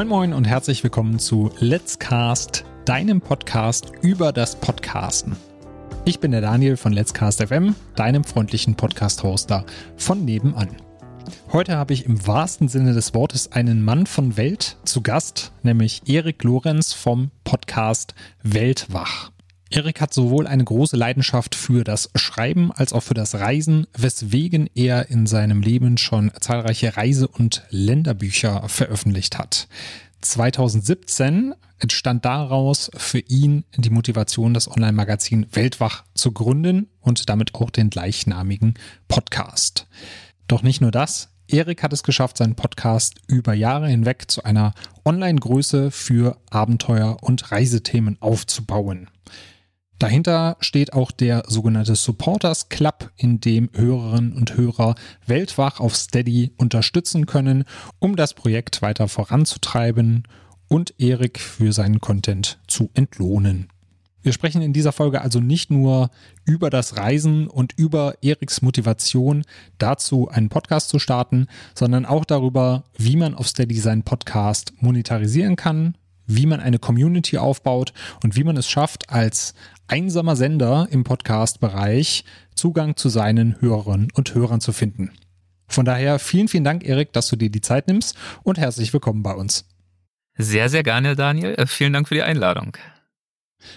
Moin Moin und herzlich willkommen zu Let's Cast, deinem Podcast über das Podcasten. Ich bin der Daniel von Let's Cast FM, deinem freundlichen Podcast-Hoster von nebenan. Heute habe ich im wahrsten Sinne des Wortes einen Mann von Welt zu Gast, nämlich Erik Lorenz vom Podcast Weltwach. Erik hat sowohl eine große Leidenschaft für das Schreiben als auch für das Reisen, weswegen er in seinem Leben schon zahlreiche Reise- und Länderbücher veröffentlicht hat. 2017 entstand daraus für ihn die Motivation, das Online-Magazin Weltwach zu gründen und damit auch den gleichnamigen Podcast. Doch nicht nur das, Erik hat es geschafft, seinen Podcast über Jahre hinweg zu einer Online-Größe für Abenteuer- und Reisethemen aufzubauen. Dahinter steht auch der sogenannte Supporters Club, in dem Hörerinnen und Hörer weltwach auf Steady unterstützen können, um das Projekt weiter voranzutreiben und Erik für seinen Content zu entlohnen. Wir sprechen in dieser Folge also nicht nur über das Reisen und über Eriks Motivation dazu, einen Podcast zu starten, sondern auch darüber, wie man auf Steady seinen Podcast monetarisieren kann, wie man eine Community aufbaut und wie man es schafft, als einsamer Sender im Podcast-Bereich Zugang zu seinen Hörerinnen und Hörern zu finden. Von daher vielen, vielen Dank, Erik, dass du dir die Zeit nimmst und herzlich willkommen bei uns. Sehr, sehr gerne, Daniel. Äh, vielen Dank für die Einladung.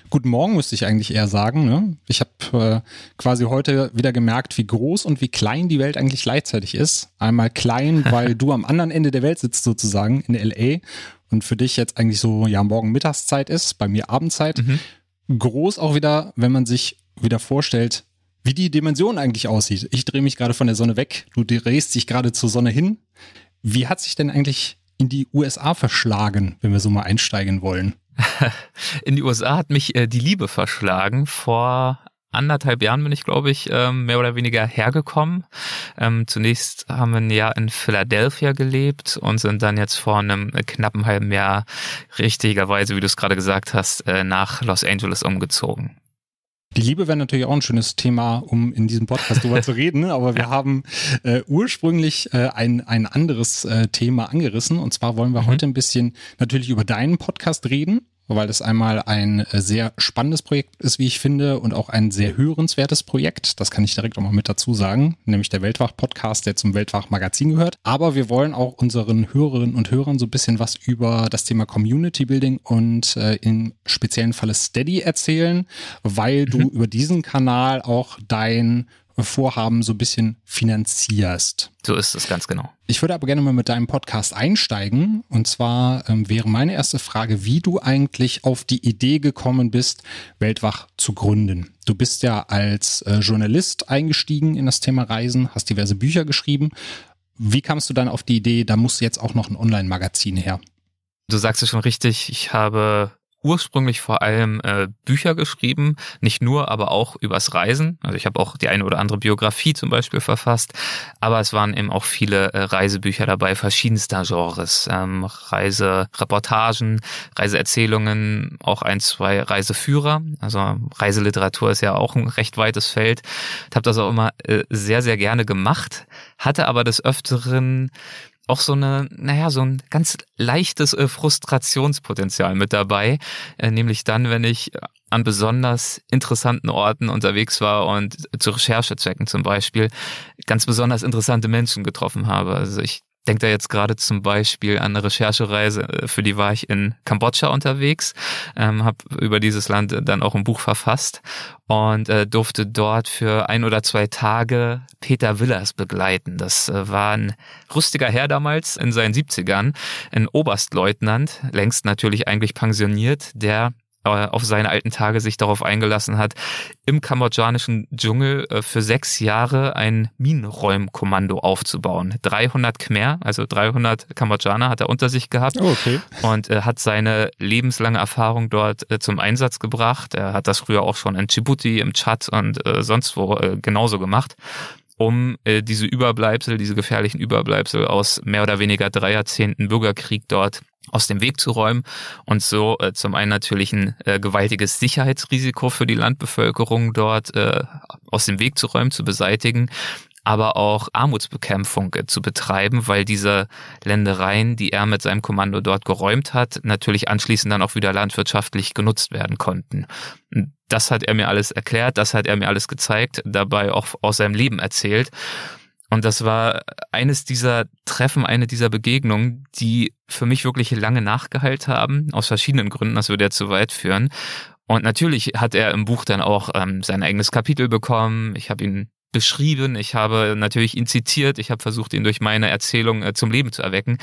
Guten Morgen müsste ich eigentlich eher sagen. Ne? Ich habe äh, quasi heute wieder gemerkt, wie groß und wie klein die Welt eigentlich gleichzeitig ist. Einmal klein, weil du am anderen Ende der Welt sitzt sozusagen in LA und für dich jetzt eigentlich so ja morgen Mittagszeit ist, bei mir Abendzeit. Mhm groß auch wieder, wenn man sich wieder vorstellt, wie die Dimension eigentlich aussieht. Ich drehe mich gerade von der Sonne weg, du drehst dich gerade zur Sonne hin. Wie hat sich denn eigentlich in die USA verschlagen, wenn wir so mal einsteigen wollen? In die USA hat mich äh, die Liebe verschlagen. Vor anderthalb Jahren bin ich, glaube ich, ähm, mehr oder weniger hergekommen. Ähm, zunächst haben wir ein Jahr in Philadelphia gelebt und sind dann jetzt vor einem knappen halben Jahr richtigerweise, wie du es gerade gesagt hast, äh, nach Los Angeles umgezogen. Die Liebe wäre natürlich auch ein schönes Thema, um in diesem Podcast drüber zu reden, aber wir haben äh, ursprünglich äh, ein, ein anderes äh, Thema angerissen und zwar wollen wir mhm. heute ein bisschen natürlich über deinen Podcast reden weil es einmal ein äh, sehr spannendes Projekt ist, wie ich finde, und auch ein sehr hörenswertes Projekt. Das kann ich direkt auch mal mit dazu sagen, nämlich der Weltwach-Podcast, der zum Weltwach-Magazin gehört. Aber wir wollen auch unseren Hörerinnen und Hörern so ein bisschen was über das Thema Community Building und äh, im speziellen Falle Steady erzählen, weil du mhm. über diesen Kanal auch dein Vorhaben so ein bisschen finanzierst. So ist es ganz genau. Ich würde aber gerne mal mit deinem Podcast einsteigen. Und zwar ähm, wäre meine erste Frage, wie du eigentlich auf die Idee gekommen bist, Weltwach zu gründen. Du bist ja als äh, Journalist eingestiegen in das Thema Reisen, hast diverse Bücher geschrieben. Wie kamst du dann auf die Idee, da muss jetzt auch noch ein Online-Magazin her? Du sagst es schon richtig, ich habe ursprünglich vor allem äh, Bücher geschrieben, nicht nur, aber auch übers Reisen. Also ich habe auch die eine oder andere Biografie zum Beispiel verfasst, aber es waren eben auch viele äh, Reisebücher dabei, verschiedenster Genres, ähm, Reisereportagen, Reiseerzählungen, auch ein, zwei Reiseführer. Also Reiseliteratur ist ja auch ein recht weites Feld. Ich habe das auch immer äh, sehr, sehr gerne gemacht, hatte aber des Öfteren auch so eine, naja, so ein ganz leichtes äh, Frustrationspotenzial mit dabei. Äh, nämlich dann, wenn ich an besonders interessanten Orten unterwegs war und zu Recherchezwecken zum Beispiel ganz besonders interessante Menschen getroffen habe. Also ich denke da jetzt gerade zum Beispiel an eine Recherchereise, äh, für die war ich in Kambodscha unterwegs, ähm, habe über dieses Land dann auch ein Buch verfasst und äh, durfte dort für ein oder zwei Tage Peter Willers begleiten. Das äh, war ein rustiger Herr damals in seinen 70ern, ein Oberstleutnant, längst natürlich eigentlich pensioniert, der äh, auf seine alten Tage sich darauf eingelassen hat, im kambodschanischen Dschungel äh, für sechs Jahre ein Minenräumkommando aufzubauen. 300 Khmer, also 300 Kambodschaner hat er unter sich gehabt oh, okay. und äh, hat seine lebenslange Erfahrung dort äh, zum Einsatz gebracht. Er hat das früher auch schon in Djibouti, im Tschad und äh, sonst wo äh, genauso gemacht um äh, diese Überbleibsel, diese gefährlichen Überbleibsel aus mehr oder weniger drei Jahrzehnten Bürgerkrieg dort aus dem Weg zu räumen und so äh, zum einen natürlich ein äh, gewaltiges Sicherheitsrisiko für die Landbevölkerung dort äh, aus dem Weg zu räumen, zu beseitigen, aber auch Armutsbekämpfung äh, zu betreiben, weil diese Ländereien, die er mit seinem Kommando dort geräumt hat, natürlich anschließend dann auch wieder landwirtschaftlich genutzt werden konnten. Das hat er mir alles erklärt, das hat er mir alles gezeigt, dabei auch aus seinem Leben erzählt. Und das war eines dieser Treffen, eine dieser Begegnungen, die für mich wirklich lange nachgeheilt haben, aus verschiedenen Gründen, das würde ja zu weit führen. Und natürlich hat er im Buch dann auch ähm, sein eigenes Kapitel bekommen. Ich habe ihn beschrieben, ich habe natürlich ihn zitiert, ich habe versucht, ihn durch meine Erzählung äh, zum Leben zu erwecken.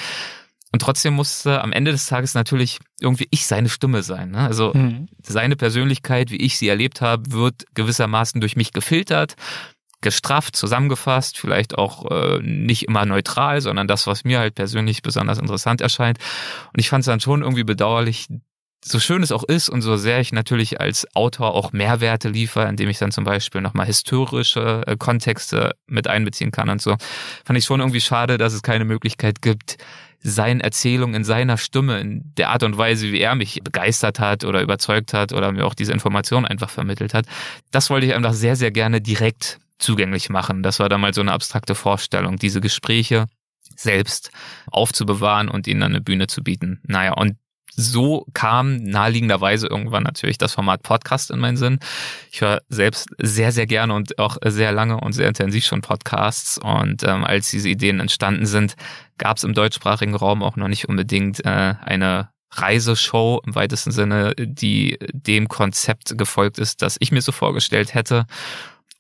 Und trotzdem musste am Ende des Tages natürlich irgendwie ich seine Stimme sein. Ne? Also mhm. seine Persönlichkeit, wie ich sie erlebt habe, wird gewissermaßen durch mich gefiltert gestrafft, zusammengefasst, vielleicht auch äh, nicht immer neutral, sondern das, was mir halt persönlich besonders interessant erscheint. Und ich fand es dann schon irgendwie bedauerlich, so schön es auch ist und so sehr ich natürlich als Autor auch Mehrwerte liefere, indem ich dann zum Beispiel nochmal historische äh, Kontexte mit einbeziehen kann und so, fand ich schon irgendwie schade, dass es keine Möglichkeit gibt, seine Erzählung in seiner Stimme, in der Art und Weise, wie er mich begeistert hat oder überzeugt hat oder mir auch diese Information einfach vermittelt hat. Das wollte ich einfach sehr, sehr gerne direkt zugänglich machen. Das war damals so eine abstrakte Vorstellung, diese Gespräche selbst aufzubewahren und ihnen eine Bühne zu bieten. Naja, und so kam naheliegenderweise irgendwann natürlich das Format Podcast in meinen Sinn. Ich höre selbst sehr, sehr gerne und auch sehr lange und sehr intensiv schon Podcasts. Und ähm, als diese Ideen entstanden sind, gab es im deutschsprachigen Raum auch noch nicht unbedingt äh, eine Reiseshow im weitesten Sinne, die dem Konzept gefolgt ist, das ich mir so vorgestellt hätte.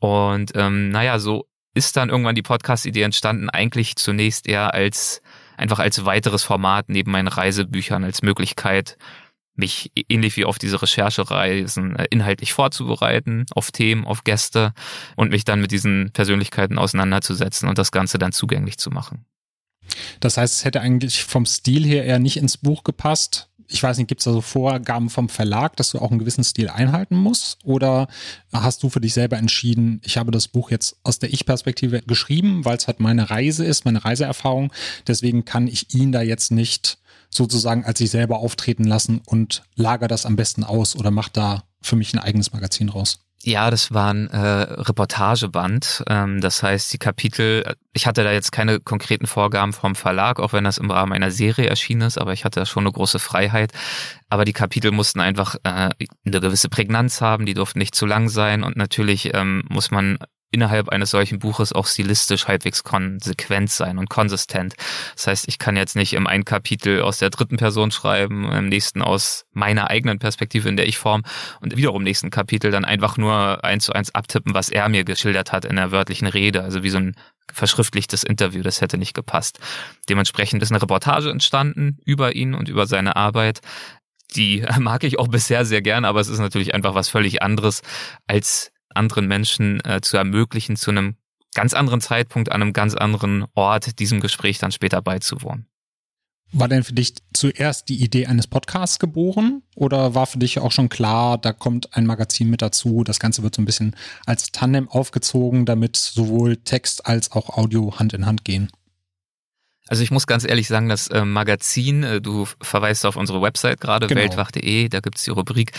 Und ähm, naja, so ist dann irgendwann die Podcast-Idee entstanden, eigentlich zunächst eher als einfach als weiteres Format neben meinen Reisebüchern, als Möglichkeit, mich ähnlich wie auf diese Recherchereisen äh, inhaltlich vorzubereiten, auf Themen, auf Gäste und mich dann mit diesen Persönlichkeiten auseinanderzusetzen und das Ganze dann zugänglich zu machen. Das heißt, es hätte eigentlich vom Stil her eher nicht ins Buch gepasst, ich weiß nicht, gibt es da so Vorgaben vom Verlag, dass du auch einen gewissen Stil einhalten musst? Oder hast du für dich selber entschieden, ich habe das Buch jetzt aus der Ich-Perspektive geschrieben, weil es halt meine Reise ist, meine Reiseerfahrung. Deswegen kann ich ihn da jetzt nicht sozusagen als sich selber auftreten lassen und lager das am besten aus oder mach da für mich ein eigenes Magazin raus. Ja, das war ein äh, Reportageband. Ähm, das heißt, die Kapitel, ich hatte da jetzt keine konkreten Vorgaben vom Verlag, auch wenn das im Rahmen einer Serie erschienen ist, aber ich hatte da schon eine große Freiheit. Aber die Kapitel mussten einfach äh, eine gewisse Prägnanz haben, die durften nicht zu lang sein und natürlich ähm, muss man innerhalb eines solchen Buches auch stilistisch halbwegs konsequent sein und konsistent. Das heißt, ich kann jetzt nicht im einen Kapitel aus der dritten Person schreiben, im nächsten aus meiner eigenen Perspektive, in der ich form und wiederum im nächsten Kapitel dann einfach nur eins zu eins abtippen, was er mir geschildert hat in der wörtlichen Rede. Also wie so ein verschriftlichtes Interview, das hätte nicht gepasst. Dementsprechend ist eine Reportage entstanden über ihn und über seine Arbeit. Die mag ich auch bisher sehr gern, aber es ist natürlich einfach was völlig anderes als anderen Menschen äh, zu ermöglichen, zu einem ganz anderen Zeitpunkt, an einem ganz anderen Ort diesem Gespräch dann später beizuwohnen. War denn für dich zuerst die Idee eines Podcasts geboren oder war für dich auch schon klar, da kommt ein Magazin mit dazu, das Ganze wird so ein bisschen als Tandem aufgezogen, damit sowohl Text als auch Audio Hand in Hand gehen? Also ich muss ganz ehrlich sagen, das äh, Magazin, äh, du verweist auf unsere Website gerade, genau. weltwach.de, da gibt's die Rubrik,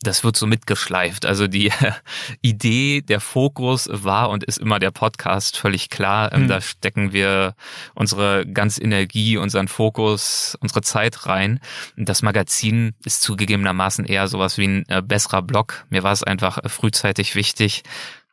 das wird so mitgeschleift. Also die äh, Idee, der Fokus war und ist immer der Podcast, völlig klar. Ähm, mhm. Da stecken wir unsere ganze Energie, unseren Fokus, unsere Zeit rein. Das Magazin ist zugegebenermaßen eher sowas wie ein äh, besserer Blog. Mir war es einfach frühzeitig wichtig,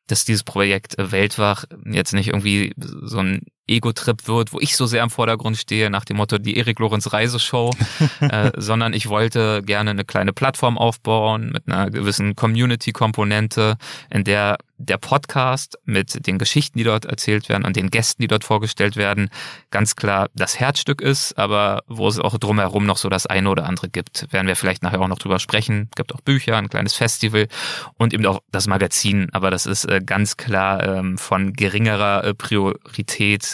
dass dieses Projekt Weltwach jetzt nicht irgendwie so ein Ego-Trip wird, wo ich so sehr im Vordergrund stehe, nach dem Motto die Erik Lorenz Reiseshow, äh, sondern ich wollte gerne eine kleine Plattform aufbauen mit einer gewissen Community-Komponente, in der der Podcast mit den Geschichten, die dort erzählt werden und den Gästen, die dort vorgestellt werden, ganz klar das Herzstück ist, aber wo es auch drumherum noch so das eine oder andere gibt. Werden wir vielleicht nachher auch noch drüber sprechen. Gibt auch Bücher, ein kleines Festival und eben auch das Magazin, aber das ist äh, ganz klar ähm, von geringerer äh,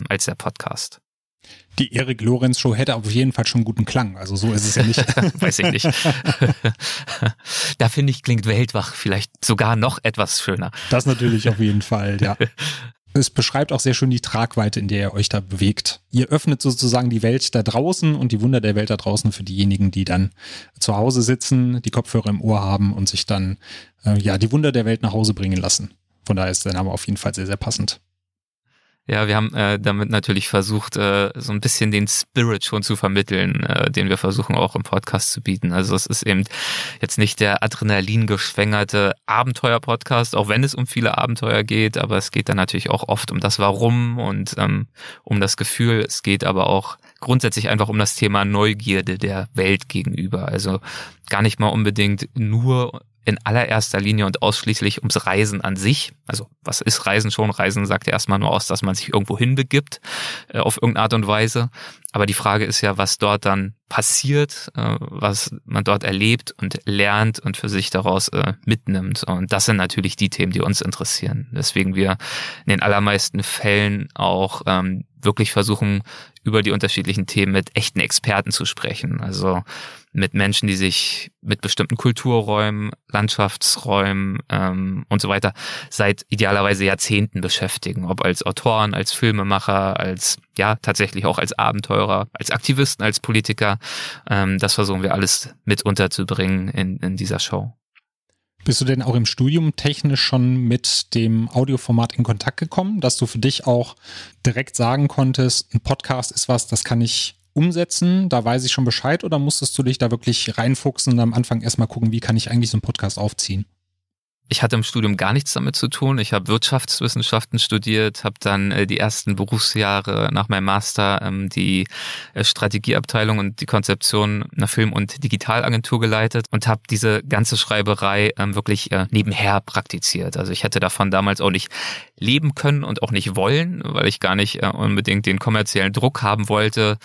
Priorität als der Podcast. Die Erik Lorenz Show hätte auf jeden Fall schon guten Klang. Also so ist es ja nicht. Weiß ich nicht. da finde ich, klingt Weltwach vielleicht sogar noch etwas schöner. Das natürlich auf jeden Fall, ja. Es beschreibt auch sehr schön die Tragweite, in der ihr euch da bewegt. Ihr öffnet sozusagen die Welt da draußen und die Wunder der Welt da draußen für diejenigen, die dann zu Hause sitzen, die Kopfhörer im Ohr haben und sich dann äh, ja die Wunder der Welt nach Hause bringen lassen. Von daher ist der Name auf jeden Fall sehr, sehr passend. Ja, wir haben äh, damit natürlich versucht, äh, so ein bisschen den Spirit schon zu vermitteln, äh, den wir versuchen auch im Podcast zu bieten. Also es ist eben jetzt nicht der Adrenalin geschwängerte Abenteuer-Podcast, auch wenn es um viele Abenteuer geht, aber es geht dann natürlich auch oft um das Warum und ähm, um das Gefühl. Es geht aber auch grundsätzlich einfach um das Thema Neugierde der Welt gegenüber. Also gar nicht mal unbedingt nur in allererster Linie und ausschließlich ums Reisen an sich. Also was ist Reisen schon? Reisen sagt ja erstmal nur aus, dass man sich irgendwo hinbegibt, äh, auf irgendeine Art und Weise. Aber die Frage ist ja, was dort dann passiert, äh, was man dort erlebt und lernt und für sich daraus äh, mitnimmt. Und das sind natürlich die Themen, die uns interessieren. Deswegen wir in den allermeisten Fällen auch ähm, wirklich versuchen, über die unterschiedlichen Themen mit echten Experten zu sprechen. Also mit Menschen, die sich mit bestimmten Kulturräumen, Landschaftsräumen ähm, und so weiter seit idealerweise Jahrzehnten beschäftigen. Ob als Autoren, als Filmemacher, als ja tatsächlich auch als Abenteurer, als Aktivisten, als Politiker. Ähm, das versuchen wir alles mit unterzubringen in, in dieser Show. Bist du denn auch im Studium technisch schon mit dem Audioformat in Kontakt gekommen, dass du für dich auch direkt sagen konntest, ein Podcast ist was, das kann ich umsetzen, da weiß ich schon Bescheid oder musstest du dich da wirklich reinfuchsen und am Anfang erstmal gucken, wie kann ich eigentlich so einen Podcast aufziehen? Ich hatte im Studium gar nichts damit zu tun. Ich habe Wirtschaftswissenschaften studiert, habe dann äh, die ersten Berufsjahre nach meinem Master ähm, die äh, Strategieabteilung und die Konzeption einer Film- und Digitalagentur geleitet und habe diese ganze Schreiberei ähm, wirklich äh, nebenher praktiziert. Also ich hätte davon damals auch nicht leben können und auch nicht wollen, weil ich gar nicht äh, unbedingt den kommerziellen Druck haben wollte,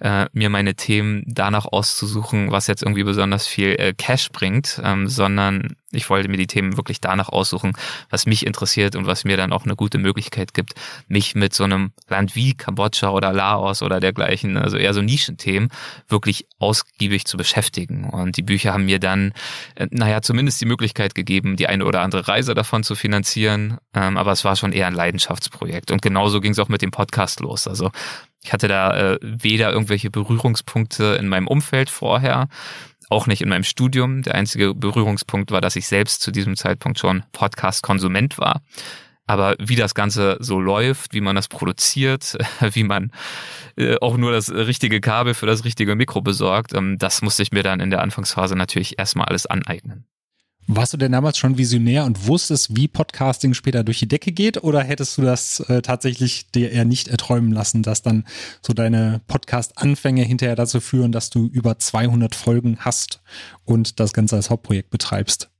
äh, mir meine Themen danach auszusuchen, was jetzt irgendwie besonders viel äh, Cash bringt, ähm, sondern ich wollte mir die Themen wirklich danach aussuchen, was mich interessiert und was mir dann auch eine gute Möglichkeit gibt, mich mit so einem Land wie Kambodscha oder Laos oder dergleichen, also eher so Nischenthemen, wirklich ausgiebig zu beschäftigen. Und die Bücher haben mir dann, äh, naja, zumindest die Möglichkeit gegeben, die eine oder andere Reise davon zu finanzieren. Ähm, aber es war schon eher ein Leidenschaftsprojekt. Und genauso ging es auch mit dem Podcast los. Also ich hatte da äh, weder irgendwelche Berührungspunkte in meinem Umfeld vorher, auch nicht in meinem Studium. Der einzige Berührungspunkt war, dass ich selbst zu diesem Zeitpunkt schon Podcast-Konsument war. Aber wie das Ganze so läuft, wie man das produziert, wie man äh, auch nur das richtige Kabel für das richtige Mikro besorgt, ähm, das musste ich mir dann in der Anfangsphase natürlich erstmal alles aneignen. Warst du denn damals schon visionär und wusstest, wie Podcasting später durch die Decke geht? Oder hättest du das äh, tatsächlich dir eher nicht erträumen lassen, dass dann so deine Podcast-Anfänge hinterher dazu führen, dass du über 200 Folgen hast und das Ganze als Hauptprojekt betreibst?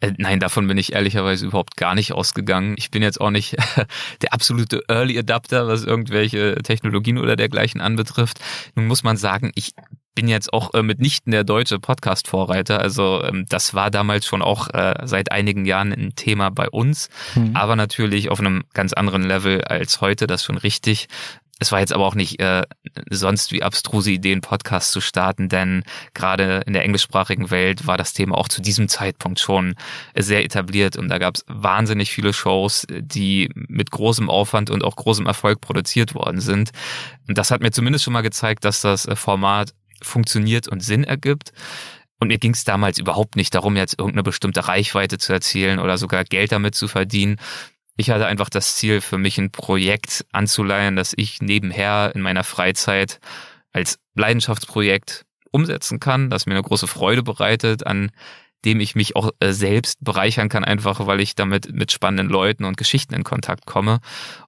Äh, nein, davon bin ich ehrlicherweise überhaupt gar nicht ausgegangen. Ich bin jetzt auch nicht der absolute Early Adapter, was irgendwelche Technologien oder dergleichen anbetrifft. Nun muss man sagen, ich bin jetzt auch äh, mitnichten der deutsche Podcast-Vorreiter. Also ähm, das war damals schon auch äh, seit einigen Jahren ein Thema bei uns, mhm. aber natürlich auf einem ganz anderen Level als heute, das schon richtig. Es war jetzt aber auch nicht äh, sonst wie abstruse Ideen, Podcast zu starten, denn gerade in der englischsprachigen Welt war das Thema auch zu diesem Zeitpunkt schon sehr etabliert und da gab es wahnsinnig viele Shows, die mit großem Aufwand und auch großem Erfolg produziert worden sind. Und das hat mir zumindest schon mal gezeigt, dass das äh, Format funktioniert und Sinn ergibt. Und mir ging es damals überhaupt nicht darum, jetzt irgendeine bestimmte Reichweite zu erzielen oder sogar Geld damit zu verdienen. Ich hatte einfach das Ziel, für mich ein Projekt anzuleihen, das ich nebenher in meiner Freizeit als Leidenschaftsprojekt umsetzen kann, das mir eine große Freude bereitet, an dem ich mich auch äh, selbst bereichern kann, einfach weil ich damit mit spannenden Leuten und Geschichten in Kontakt komme.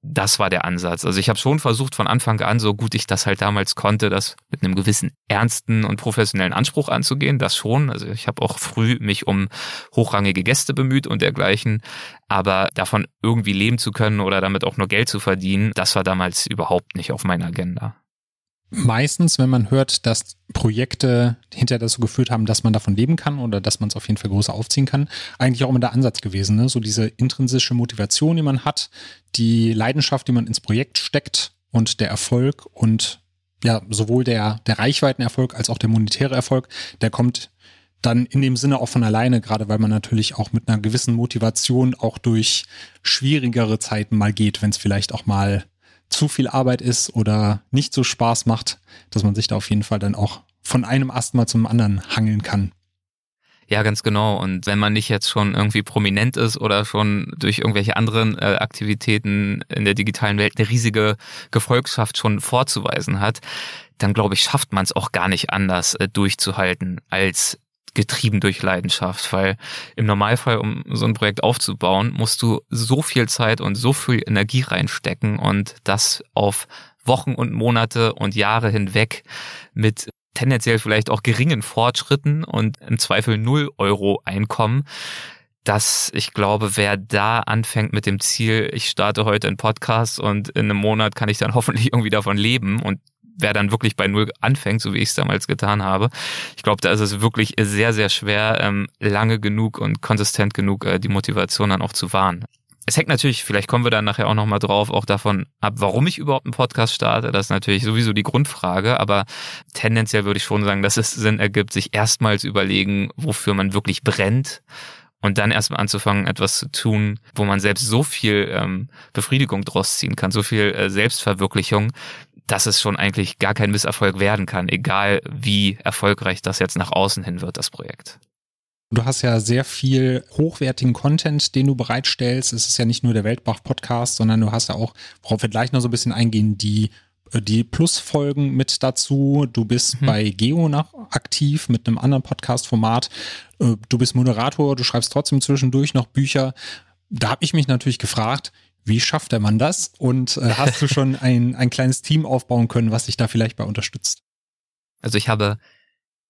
Das war der Ansatz. Also ich habe schon versucht von Anfang an, so gut ich das halt damals konnte, das mit einem gewissen ernsten und professionellen Anspruch anzugehen. Das schon. Also ich habe auch früh mich um hochrangige Gäste bemüht und dergleichen. Aber davon irgendwie leben zu können oder damit auch nur Geld zu verdienen, das war damals überhaupt nicht auf meiner Agenda meistens, wenn man hört, dass Projekte hinterher dazu geführt haben, dass man davon leben kann oder dass man es auf jeden Fall größer aufziehen kann, eigentlich auch immer der Ansatz gewesen. Ne? So diese intrinsische Motivation, die man hat, die Leidenschaft, die man ins Projekt steckt und der Erfolg und ja, sowohl der, der Reichweitenerfolg als auch der monetäre Erfolg, der kommt dann in dem Sinne auch von alleine, gerade weil man natürlich auch mit einer gewissen Motivation auch durch schwierigere Zeiten mal geht, wenn es vielleicht auch mal zu viel Arbeit ist oder nicht so Spaß macht, dass man sich da auf jeden Fall dann auch von einem Ast mal zum anderen hangeln kann. Ja, ganz genau. Und wenn man nicht jetzt schon irgendwie prominent ist oder schon durch irgendwelche anderen äh, Aktivitäten in der digitalen Welt eine riesige Gefolgschaft schon vorzuweisen hat, dann glaube ich, schafft man es auch gar nicht anders äh, durchzuhalten als getrieben durch Leidenschaft, weil im Normalfall, um so ein Projekt aufzubauen, musst du so viel Zeit und so viel Energie reinstecken und das auf Wochen und Monate und Jahre hinweg mit tendenziell vielleicht auch geringen Fortschritten und im Zweifel null Euro Einkommen, dass ich glaube, wer da anfängt mit dem Ziel, ich starte heute einen Podcast und in einem Monat kann ich dann hoffentlich irgendwie davon leben und wer dann wirklich bei Null anfängt, so wie ich es damals getan habe. Ich glaube, da ist es wirklich sehr, sehr schwer, ähm, lange genug und konsistent genug äh, die Motivation dann auch zu wahren. Es hängt natürlich, vielleicht kommen wir dann nachher auch nochmal drauf, auch davon ab, warum ich überhaupt einen Podcast starte. Das ist natürlich sowieso die Grundfrage, aber tendenziell würde ich schon sagen, dass es Sinn ergibt, sich erstmals überlegen, wofür man wirklich brennt und dann erstmal anzufangen, etwas zu tun, wo man selbst so viel ähm, Befriedigung draus ziehen kann, so viel äh, Selbstverwirklichung, dass es schon eigentlich gar kein Misserfolg werden kann, egal wie erfolgreich das jetzt nach außen hin wird, das Projekt. Du hast ja sehr viel hochwertigen Content, den du bereitstellst. Es ist ja nicht nur der Weltbach-Podcast, sondern du hast ja auch, worauf wir gleich noch so ein bisschen eingehen, die, äh, die Plus-Folgen mit dazu. Du bist mhm. bei Geo noch aktiv mit einem anderen Podcast-Format. Äh, du bist Moderator, du schreibst trotzdem zwischendurch noch Bücher. Da habe ich mich natürlich gefragt, wie schafft der Mann das? Und äh, hast du schon ein, ein kleines Team aufbauen können, was dich da vielleicht bei unterstützt? Also ich habe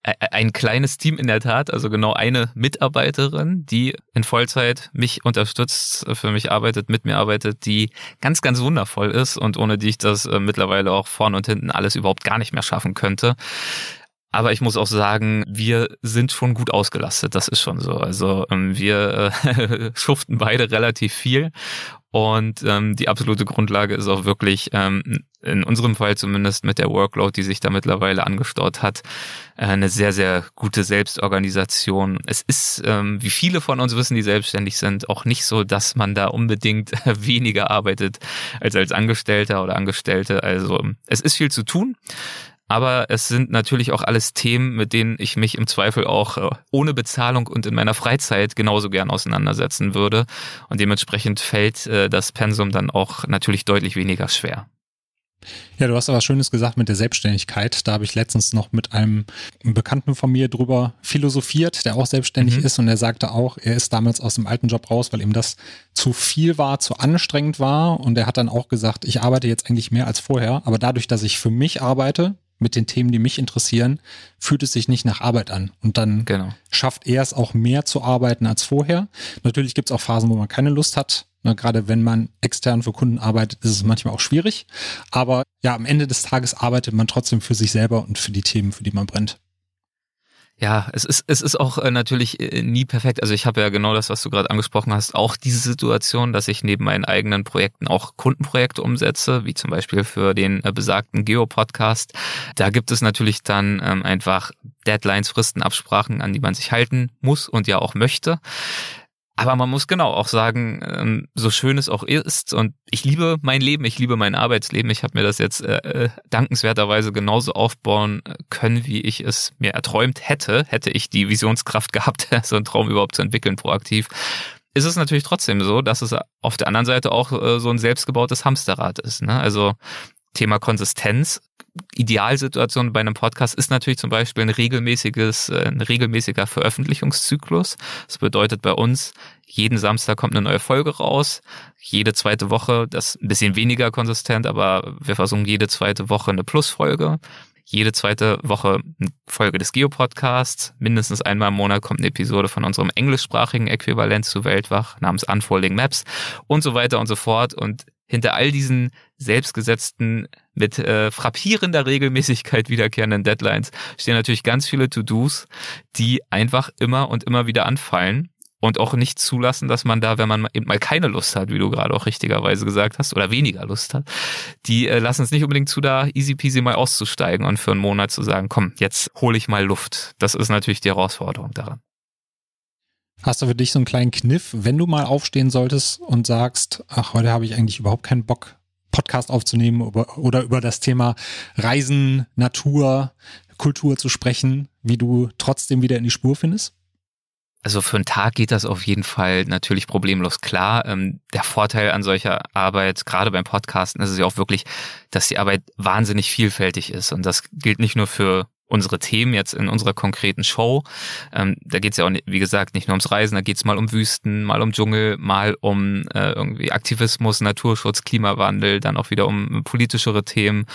ein kleines Team in der Tat, also genau eine Mitarbeiterin, die in Vollzeit mich unterstützt, für mich arbeitet, mit mir arbeitet, die ganz, ganz wundervoll ist und ohne die ich das äh, mittlerweile auch vorne und hinten alles überhaupt gar nicht mehr schaffen könnte. Aber ich muss auch sagen, wir sind schon gut ausgelastet, das ist schon so. Also ähm, wir äh, schuften beide relativ viel und ähm, die absolute Grundlage ist auch wirklich, ähm, in unserem Fall zumindest mit der Workload, die sich da mittlerweile angestaut hat, äh, eine sehr, sehr gute Selbstorganisation. Es ist, ähm, wie viele von uns wissen, die selbstständig sind, auch nicht so, dass man da unbedingt weniger arbeitet als als Angestellter oder Angestellte. Also es ist viel zu tun. Aber es sind natürlich auch alles Themen, mit denen ich mich im Zweifel auch äh, ohne Bezahlung und in meiner Freizeit genauso gern auseinandersetzen würde. Und dementsprechend fällt äh, das Pensum dann auch natürlich deutlich weniger schwer. Ja, du hast aber Schönes gesagt mit der Selbstständigkeit. Da habe ich letztens noch mit einem Bekannten von mir drüber philosophiert, der auch selbstständig mhm. ist und der sagte auch, er ist damals aus dem alten Job raus, weil ihm das zu viel war, zu anstrengend war und er hat dann auch gesagt, ich arbeite jetzt eigentlich mehr als vorher, aber dadurch, dass ich für mich arbeite, mit den Themen, die mich interessieren, fühlt es sich nicht nach Arbeit an. Und dann genau. schafft er es auch mehr zu arbeiten als vorher. Natürlich gibt es auch Phasen, wo man keine Lust hat. Na, gerade wenn man extern für Kunden arbeitet, ist es manchmal auch schwierig. Aber ja, am Ende des Tages arbeitet man trotzdem für sich selber und für die Themen, für die man brennt. Ja, es ist, es ist auch äh, natürlich äh, nie perfekt. Also ich habe ja genau das, was du gerade angesprochen hast, auch diese Situation, dass ich neben meinen eigenen Projekten auch Kundenprojekte umsetze, wie zum Beispiel für den äh, besagten Geo-Podcast. Da gibt es natürlich dann ähm, einfach Deadlines, Fristen, Absprachen, an die man sich halten muss und ja auch möchte. Aber man muss genau auch sagen, ähm, so schön es auch ist, und ich liebe mein Leben, ich liebe mein Arbeitsleben. Ich habe mir das jetzt äh, äh, dankenswerterweise genauso aufbauen können, wie ich es mir erträumt hätte, hätte ich die Visionskraft gehabt, so einen Traum überhaupt zu entwickeln, proaktiv. Ist es natürlich trotzdem so, dass es auf der anderen Seite auch äh, so ein selbstgebautes Hamsterrad ist. Ne? Also Thema Konsistenz. Idealsituation bei einem Podcast ist natürlich zum Beispiel ein regelmäßiges, äh, ein regelmäßiger Veröffentlichungszyklus. Das bedeutet bei uns, jeden Samstag kommt eine neue Folge raus. Jede zweite Woche, das ein bisschen weniger konsistent, aber wir versuchen jede zweite Woche eine Plusfolge. Jede zweite Woche eine Folge des Geo-Podcasts. Mindestens einmal im Monat kommt eine Episode von unserem englischsprachigen Äquivalent zu Weltwach namens Unfolding Maps und so weiter und so fort. Und hinter all diesen selbstgesetzten, mit äh, frappierender Regelmäßigkeit wiederkehrenden Deadlines stehen natürlich ganz viele To-Dos, die einfach immer und immer wieder anfallen und auch nicht zulassen, dass man da, wenn man eben mal keine Lust hat, wie du gerade auch richtigerweise gesagt hast, oder weniger Lust hat, die äh, lassen es nicht unbedingt zu, da easy peasy mal auszusteigen und für einen Monat zu sagen, komm, jetzt hole ich mal Luft. Das ist natürlich die Herausforderung daran. Hast du für dich so einen kleinen Kniff, wenn du mal aufstehen solltest und sagst, ach, heute habe ich eigentlich überhaupt keinen Bock, Podcast aufzunehmen oder über das Thema Reisen, Natur, Kultur zu sprechen, wie du trotzdem wieder in die Spur findest? Also für einen Tag geht das auf jeden Fall natürlich problemlos klar. Ähm, der Vorteil an solcher Arbeit, gerade beim Podcasten, ist es ja auch wirklich, dass die Arbeit wahnsinnig vielfältig ist. Und das gilt nicht nur für unsere Themen jetzt in unserer konkreten Show. Ähm, da geht es ja auch, wie gesagt, nicht nur ums Reisen, da geht es mal um Wüsten, mal um Dschungel, mal um äh, irgendwie Aktivismus, Naturschutz, Klimawandel, dann auch wieder um politischere Themen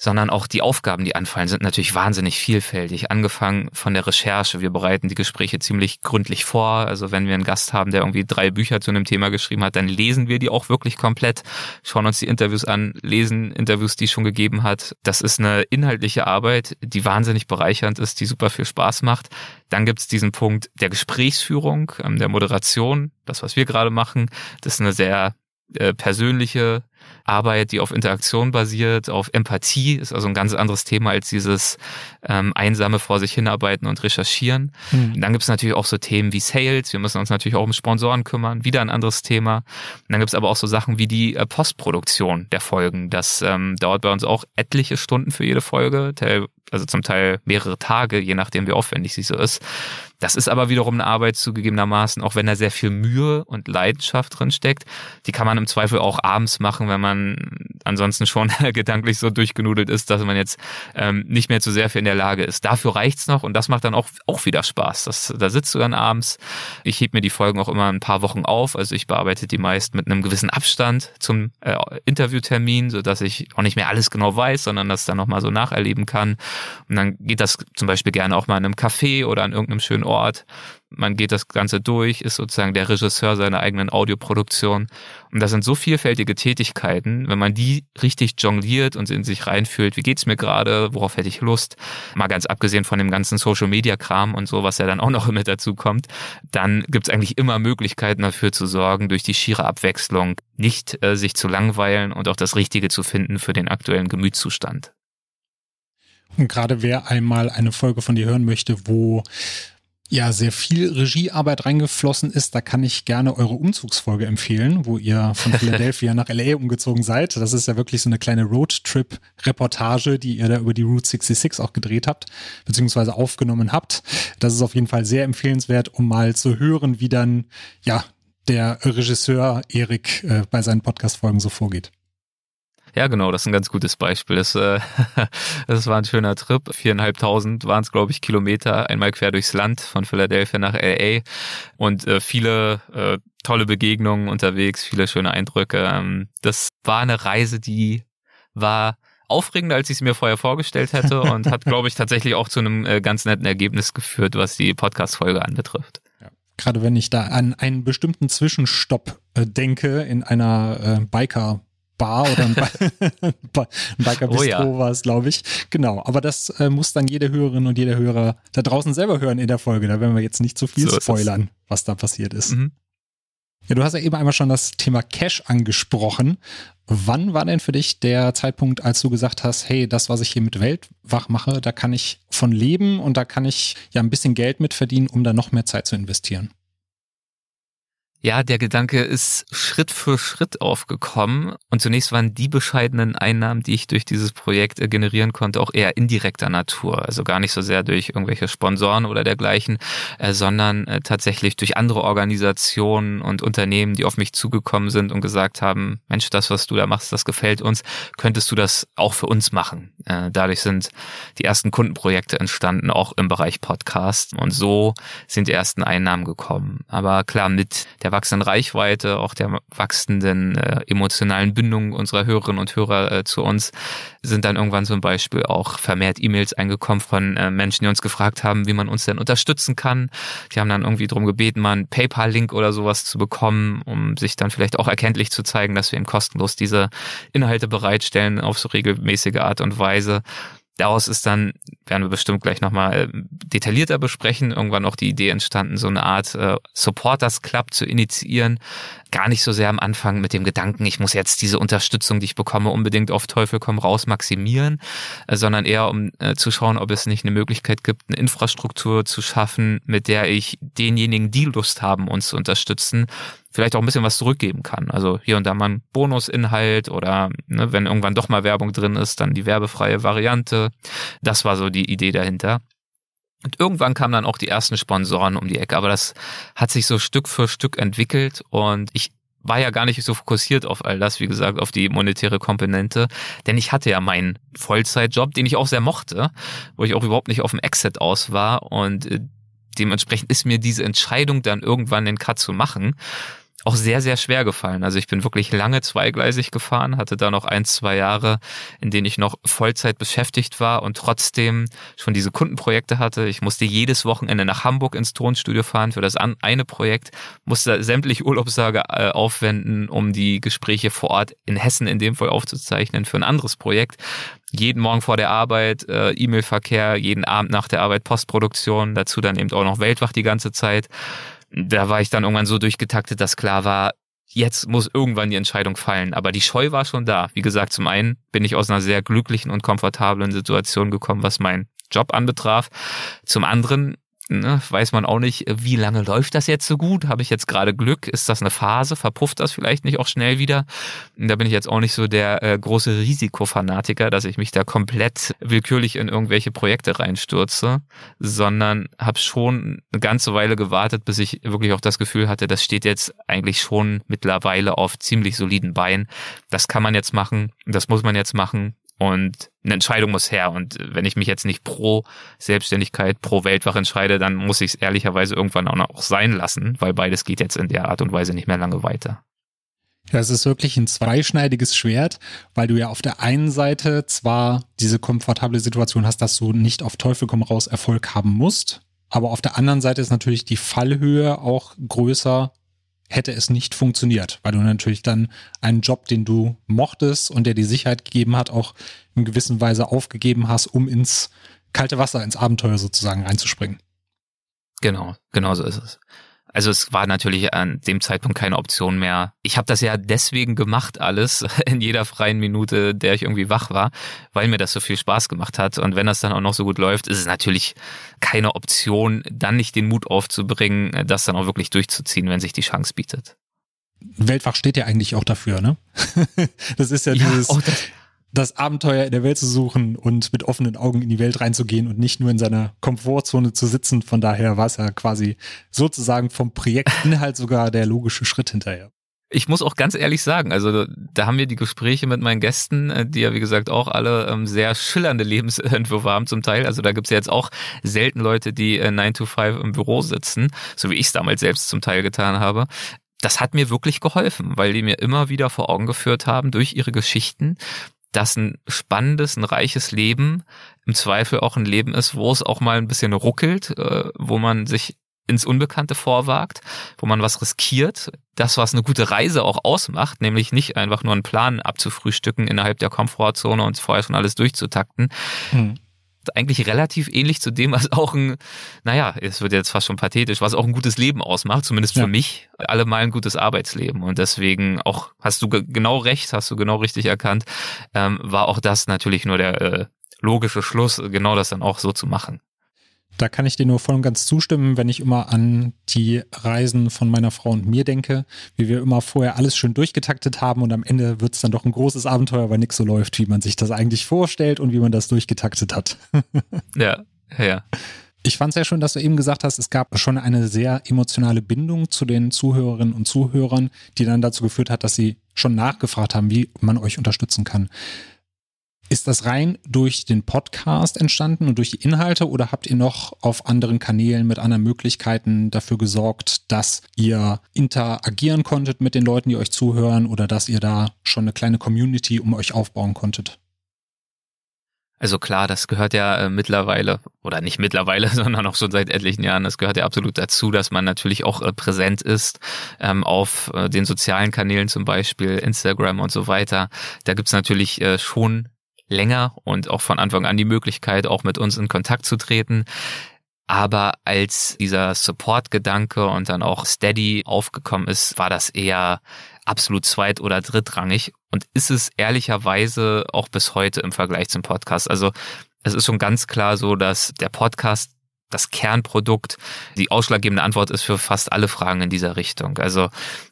sondern auch die Aufgaben, die anfallen, sind natürlich wahnsinnig vielfältig. Angefangen von der Recherche. Wir bereiten die Gespräche ziemlich gründlich vor. Also wenn wir einen Gast haben, der irgendwie drei Bücher zu einem Thema geschrieben hat, dann lesen wir die auch wirklich komplett, schauen uns die Interviews an, lesen Interviews, die es schon gegeben hat. Das ist eine inhaltliche Arbeit, die wahnsinnig bereichernd ist, die super viel Spaß macht. Dann gibt es diesen Punkt der Gesprächsführung, ähm, der Moderation, das, was wir gerade machen. Das ist eine sehr äh, persönliche Arbeit, die auf Interaktion basiert, auf Empathie, ist also ein ganz anderes Thema als dieses ähm, einsame vor sich hinarbeiten und recherchieren. Mhm. Dann gibt es natürlich auch so Themen wie Sales, wir müssen uns natürlich auch um Sponsoren kümmern, wieder ein anderes Thema. Und dann gibt es aber auch so Sachen wie die äh, Postproduktion der Folgen. Das ähm, dauert bei uns auch etliche Stunden für jede Folge, also zum Teil mehrere Tage, je nachdem wie aufwendig sie so ist. Das ist aber wiederum eine Arbeit zugegebenermaßen, auch wenn da sehr viel Mühe und Leidenschaft drin steckt. Die kann man im Zweifel auch abends machen, wenn man ansonsten schon gedanklich so durchgenudelt ist, dass man jetzt ähm, nicht mehr zu sehr viel in der Lage ist. Dafür reicht's noch und das macht dann auch, auch wieder Spaß. Das, da sitzt du dann abends. Ich heb mir die Folgen auch immer ein paar Wochen auf. Also ich bearbeite die meist mit einem gewissen Abstand zum äh, Interviewtermin, so dass ich auch nicht mehr alles genau weiß, sondern das dann nochmal so nacherleben kann. Und dann geht das zum Beispiel gerne auch mal in einem Café oder an irgendeinem schönen Ort. Man geht das Ganze durch, ist sozusagen der Regisseur seiner eigenen Audioproduktion. Und das sind so vielfältige Tätigkeiten, wenn man die richtig jongliert und in sich reinfühlt, wie geht's mir gerade, worauf hätte ich Lust, mal ganz abgesehen von dem ganzen Social-Media-Kram und so, was ja dann auch noch mit dazu kommt, dann gibt's eigentlich immer Möglichkeiten dafür zu sorgen, durch die schiere Abwechslung nicht äh, sich zu langweilen und auch das Richtige zu finden für den aktuellen Gemütszustand. Und gerade wer einmal eine Folge von dir hören möchte, wo ja sehr viel Regiearbeit reingeflossen ist. Da kann ich gerne eure Umzugsfolge empfehlen, wo ihr von Philadelphia nach LA umgezogen seid. Das ist ja wirklich so eine kleine Roadtrip-Reportage, die ihr da über die Route 66 auch gedreht habt, beziehungsweise aufgenommen habt. Das ist auf jeden Fall sehr empfehlenswert, um mal zu hören, wie dann, ja, der Regisseur Erik äh, bei seinen Podcast-Folgen so vorgeht. Ja, genau, das ist ein ganz gutes Beispiel. Das, äh, das war ein schöner Trip. Viereinhalbtausend waren es, glaube ich, Kilometer, einmal quer durchs Land von Philadelphia nach LA und äh, viele äh, tolle Begegnungen unterwegs, viele schöne Eindrücke. Ähm, das war eine Reise, die war aufregender, als ich es mir vorher vorgestellt hätte und hat, glaube ich, tatsächlich auch zu einem äh, ganz netten Ergebnis geführt, was die Podcast-Folge anbetrifft. Gerade wenn ich da an einen bestimmten Zwischenstopp äh, denke in einer äh, Biker- Bar oder ein, ba ein Biker Bistro oh ja. war es, glaube ich. Genau, aber das äh, muss dann jede Hörerin und jeder Hörer da draußen selber hören in der Folge. Da werden wir jetzt nicht zu viel so spoilern, was da passiert ist. Mhm. Ja, du hast ja eben einmal schon das Thema Cash angesprochen. Wann war denn für dich der Zeitpunkt, als du gesagt hast, hey, das, was ich hier mit Weltwach mache, da kann ich von leben und da kann ich ja ein bisschen Geld mit verdienen, um da noch mehr Zeit zu investieren? Ja, der Gedanke ist Schritt für Schritt aufgekommen. Und zunächst waren die bescheidenen Einnahmen, die ich durch dieses Projekt äh, generieren konnte, auch eher indirekter Natur. Also gar nicht so sehr durch irgendwelche Sponsoren oder dergleichen, äh, sondern äh, tatsächlich durch andere Organisationen und Unternehmen, die auf mich zugekommen sind und gesagt haben, Mensch, das, was du da machst, das gefällt uns. Könntest du das auch für uns machen? Dadurch sind die ersten Kundenprojekte entstanden, auch im Bereich Podcast. Und so sind die ersten Einnahmen gekommen. Aber klar, mit der der wachsenden Reichweite, auch der wachsenden äh, emotionalen Bindung unserer Hörerinnen und Hörer äh, zu uns, sind dann irgendwann zum Beispiel auch vermehrt E-Mails eingekommen von äh, Menschen, die uns gefragt haben, wie man uns denn unterstützen kann. Die haben dann irgendwie darum gebeten, mal einen PayPal-Link oder sowas zu bekommen, um sich dann vielleicht auch erkenntlich zu zeigen, dass wir ihm kostenlos diese Inhalte bereitstellen auf so regelmäßige Art und Weise. Daraus ist dann, werden wir bestimmt gleich nochmal äh, detaillierter besprechen, irgendwann auch die Idee entstanden, so eine Art äh, Supporters Club zu initiieren. Gar nicht so sehr am Anfang mit dem Gedanken, ich muss jetzt diese Unterstützung, die ich bekomme, unbedingt auf Teufel komm raus maximieren, äh, sondern eher um zu schauen, ob es nicht eine Möglichkeit gibt, eine Infrastruktur zu schaffen, mit der ich denjenigen, die Lust haben, uns zu unterstützen, vielleicht auch ein bisschen was zurückgeben kann. Also hier und da mal ein Bonusinhalt oder ne, wenn irgendwann doch mal Werbung drin ist, dann die werbefreie Variante. Das war so die Idee dahinter. Und irgendwann kamen dann auch die ersten Sponsoren um die Ecke, aber das hat sich so Stück für Stück entwickelt und ich war ja gar nicht so fokussiert auf all das, wie gesagt, auf die monetäre Komponente, denn ich hatte ja meinen Vollzeitjob, den ich auch sehr mochte, wo ich auch überhaupt nicht auf dem Exit aus war und äh, dementsprechend ist mir diese Entscheidung dann irgendwann den Cut zu machen auch sehr, sehr schwer gefallen. Also ich bin wirklich lange zweigleisig gefahren, hatte da noch ein, zwei Jahre, in denen ich noch Vollzeit beschäftigt war und trotzdem schon diese Kundenprojekte hatte. Ich musste jedes Wochenende nach Hamburg ins Tonstudio fahren für das eine Projekt, musste sämtlich Urlaubstage äh, aufwenden, um die Gespräche vor Ort in Hessen in dem Fall aufzuzeichnen für ein anderes Projekt jeden Morgen vor der Arbeit äh, E-Mail-Verkehr, jeden Abend nach der Arbeit Postproduktion, dazu dann eben auch noch Weltwach die ganze Zeit da war ich dann irgendwann so durchgetaktet, dass klar war, jetzt muss irgendwann die Entscheidung fallen. Aber die Scheu war schon da. Wie gesagt, zum einen bin ich aus einer sehr glücklichen und komfortablen Situation gekommen, was mein Job anbetraf. Zum anderen ne, weiß man auch nicht, wie lange läuft das jetzt so gut? Habe ich jetzt gerade Glück? Ist das eine Phase? Verpufft das vielleicht nicht auch schnell wieder? Da bin ich jetzt auch nicht so der äh, große Risikofanatiker, dass ich mich da komplett willkürlich in irgendwelche Projekte reinstürze, sondern habe schon eine ganze Weile gewartet, bis ich wirklich auch das Gefühl hatte, das steht jetzt eigentlich schon mittlerweile auf ziemlich soliden Beinen. Das kann man jetzt machen, das muss man jetzt machen und eine Entscheidung muss her. Und wenn ich mich jetzt nicht pro Selbstständigkeit, pro Weltwach entscheide, dann muss ich es ehrlicherweise irgendwann auch noch sein lassen, weil beides geht jetzt in der Art und Weise nicht mehr lange weiter. Ja, es ist wirklich ein zweischneidiges Schwert, weil du ja auf der einen Seite zwar diese komfortable Situation hast, dass du nicht auf Teufel komm raus Erfolg haben musst, aber auf der anderen Seite ist natürlich die Fallhöhe auch größer, hätte es nicht funktioniert, weil du natürlich dann einen Job, den du mochtest und der die Sicherheit gegeben hat, auch in gewisser Weise aufgegeben hast, um ins kalte Wasser, ins Abenteuer sozusagen reinzuspringen. Genau, genau so ist es. Also es war natürlich an dem Zeitpunkt keine Option mehr. Ich habe das ja deswegen gemacht alles in jeder freien Minute, der ich irgendwie wach war, weil mir das so viel Spaß gemacht hat. Und wenn das dann auch noch so gut läuft, ist es natürlich keine Option, dann nicht den Mut aufzubringen, das dann auch wirklich durchzuziehen, wenn sich die Chance bietet. Weltwach steht ja eigentlich auch dafür, ne? das ist ja, ja dieses, oh, das, das Abenteuer in der Welt zu suchen und mit offenen Augen in die Welt reinzugehen und nicht nur in seiner Komfortzone zu sitzen. Von daher war es ja quasi sozusagen vom Projektinhalt sogar der logische Schritt hinterher. Ich muss auch ganz ehrlich sagen, also da haben wir die Gespräche mit meinen Gästen, äh, die ja wie gesagt auch alle ähm, sehr schillernde Lebensentwürfe haben zum Teil. Also da gibt's ja jetzt auch selten Leute, die äh, 9 to 5 im Büro sitzen, so wie ich es damals selbst zum Teil getan habe das hat mir wirklich geholfen, weil die mir immer wieder vor Augen geführt haben durch ihre Geschichten, dass ein spannendes, ein reiches Leben im Zweifel auch ein Leben ist, wo es auch mal ein bisschen ruckelt, äh, wo man sich ins Unbekannte vorwagt, wo man was riskiert, das, was eine gute Reise auch ausmacht, nämlich nicht einfach nur einen Plan abzufrühstücken innerhalb der Komfortzone und vorher schon alles durchzutakten, hm eigentlich relativ ähnlich zu dem, was auch ein, naja, es wird jetzt fast schon pathetisch, was auch ein gutes Leben ausmacht, zumindest für ja. mich, allemal ein gutes Arbeitsleben. Und deswegen auch, hast du genau recht, hast du genau richtig erkannt, ähm, war auch das natürlich nur der äh, logische Schluss, genau das dann auch so zu machen. Da kann ich dir nur voll und ganz zustimmen, wenn ich immer an die Reisen von meiner Frau und mir denke, wie wir immer vorher alles schön durchgetaktet haben und am Ende wird es dann doch ein großes Abenteuer, weil nichts so läuft, wie man sich das eigentlich vorstellt und wie man das durchgetaktet hat. ja, ja. Ich fand es sehr schön, dass du eben gesagt hast, es gab schon eine sehr emotionale Bindung zu den Zuhörerinnen und Zuhörern, die dann dazu geführt hat, dass sie schon nachgefragt haben, wie man euch unterstützen kann. Ist das rein durch den Podcast entstanden und durch die Inhalte oder habt ihr noch auf anderen Kanälen mit anderen Möglichkeiten dafür gesorgt, dass ihr interagieren konntet mit den Leuten, die euch zuhören oder dass ihr da schon eine kleine Community um euch aufbauen konntet? Also klar, das gehört ja äh, mittlerweile, oder nicht mittlerweile, sondern auch schon seit etlichen Jahren, das gehört ja absolut dazu, dass man natürlich auch äh, präsent ist ähm, auf äh, den sozialen Kanälen zum Beispiel, Instagram und so weiter. Da gibt's natürlich schon länger und auch von Anfang an die Möglichkeit, auch mit uns in Kontakt zu treten. Aber als dieser Support-Gedanke und dann auch Steady aufgekommen ist, war das eher absolut zweit- oder drittrangig und ist es ehrlicherweise auch bis heute im Vergleich zum Podcast. Also es ist schon ganz klar so, dass der Podcast das Kernprodukt die ausschlaggebende Antwort ist für fast alle Fragen in dieser Richtung. Also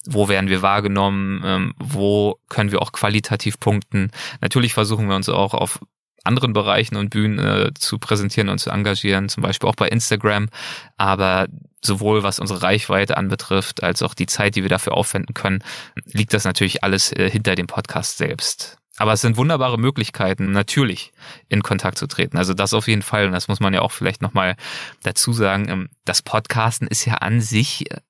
wo werden wir wahrgenommen, ähm, wo können wir auch qualitativ punkten. Natürlich versuchen wir uns auch auf anderen Bereichen und Bühnen äh, zu präsentieren und zu engagieren, zum Beispiel auch bei Instagram. Aber sowohl was unsere Reichweite anbetrifft, als auch die Zeit, die wir dafür aufwenden können, liegt das natürlich alles äh, hinter dem Podcast selbst. Aber es sind wunderbare Möglichkeiten, natürlich in Kontakt zu treten. Also das auf jeden Fall. Und das muss man ja auch vielleicht nochmal dazu sagen. Ähm, das Podcasten ist ja an sich äh,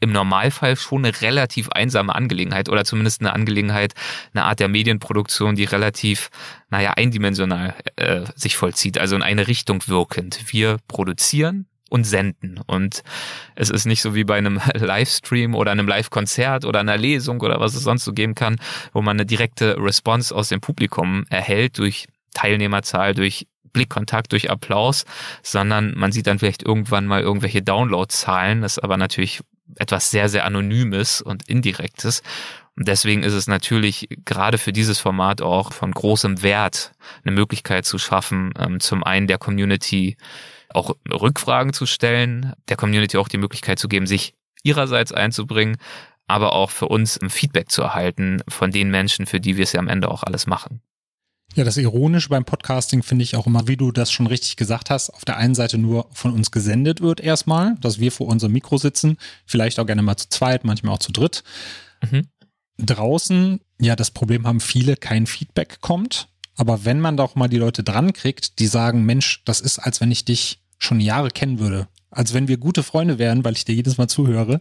im Normalfall schon eine relativ einsame Angelegenheit oder zumindest eine Angelegenheit, eine Art der Medienproduktion, die relativ, naja, eindimensional äh, sich vollzieht, also in eine Richtung wirkend. Wir produzieren und senden. Und es ist nicht so wie bei einem Livestream oder einem Live-Konzert oder einer Lesung oder was es sonst so geben kann, wo man eine direkte Response aus dem Publikum erhält durch Teilnehmerzahl, durch Blickkontakt, durch Applaus, sondern man sieht dann vielleicht irgendwann mal irgendwelche Downloadzahlen, das aber natürlich etwas sehr, sehr Anonymes und Indirektes. Und deswegen ist es natürlich gerade für dieses Format auch von großem Wert, eine Möglichkeit zu schaffen, ähm, zum einen der Community auch Rückfragen zu stellen, der Community auch die Möglichkeit zu geben, sich ihrerseits einzubringen, aber auch für uns Feedback zu erhalten von den Menschen, für die wir es ja am Ende auch alles machen. Ja, das Ironische beim Podcasting finde ich auch immer, wie du das schon richtig gesagt hast, auf der einen Seite nur von uns gesendet wird erstmal, dass wir vor unserem Mikro sitzen, vielleicht auch gerne mal zu zweit, manchmal auch zu dritt. Mhm. Draußen, ja, das Problem haben viele, kein Feedback kommt. Aber wenn man doch mal die Leute dran kriegt, die sagen, Mensch, das ist, als wenn ich dich schon Jahre kennen würde. Als wenn wir gute Freunde wären, weil ich dir jedes Mal zuhöre.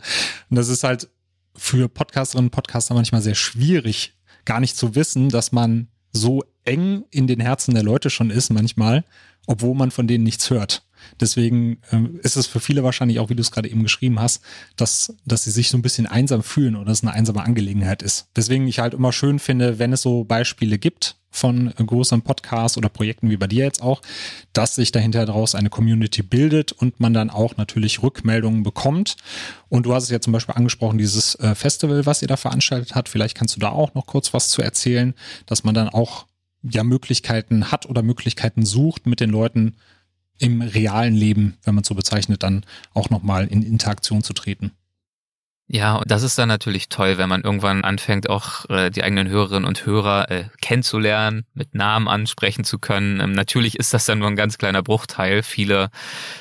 Und das ist halt für Podcasterinnen und Podcaster manchmal sehr schwierig, gar nicht zu wissen, dass man so eng in den Herzen der Leute schon ist manchmal, obwohl man von denen nichts hört. Deswegen ähm, ist es für viele wahrscheinlich auch, wie du es gerade eben geschrieben hast, dass, dass sie sich so ein bisschen einsam fühlen oder es eine einsame Angelegenheit ist. Deswegen ich halt immer schön finde, wenn es so Beispiele gibt von großen Podcasts oder Projekten wie bei dir jetzt auch, dass sich dahinter daraus eine Community bildet und man dann auch natürlich Rückmeldungen bekommt. Und du hast es ja zum Beispiel angesprochen, dieses äh, Festival, was ihr da veranstaltet hat. Vielleicht kannst du da auch noch kurz was zu erzählen, dass man dann auch ja Möglichkeiten hat oder Möglichkeiten sucht, mit den Leuten im realen Leben, wenn man so bezeichnet, dann auch nochmal in Interaktion zu treten. Ja, und das ist dann natürlich toll, wenn man irgendwann anfängt, auch äh, die eigenen Hörerinnen und Hörer äh, kennenzulernen, mit Namen ansprechen zu können. Ähm, natürlich ist das dann nur ein ganz kleiner Bruchteil. Viele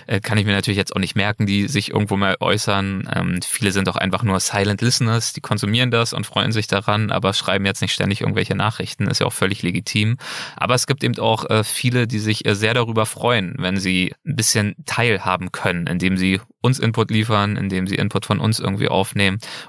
äh, kann ich mir natürlich jetzt auch nicht merken, die sich irgendwo mal äußern. Ähm, viele sind auch einfach nur Silent Listeners, die konsumieren das und freuen sich daran, aber schreiben jetzt nicht ständig irgendwelche Nachrichten. Ist ja auch völlig legitim. Aber es gibt eben auch äh, viele, die sich äh, sehr darüber freuen, wenn sie ein bisschen teilhaben können, indem sie uns Input liefern, indem sie Input von uns irgendwie aufnehmen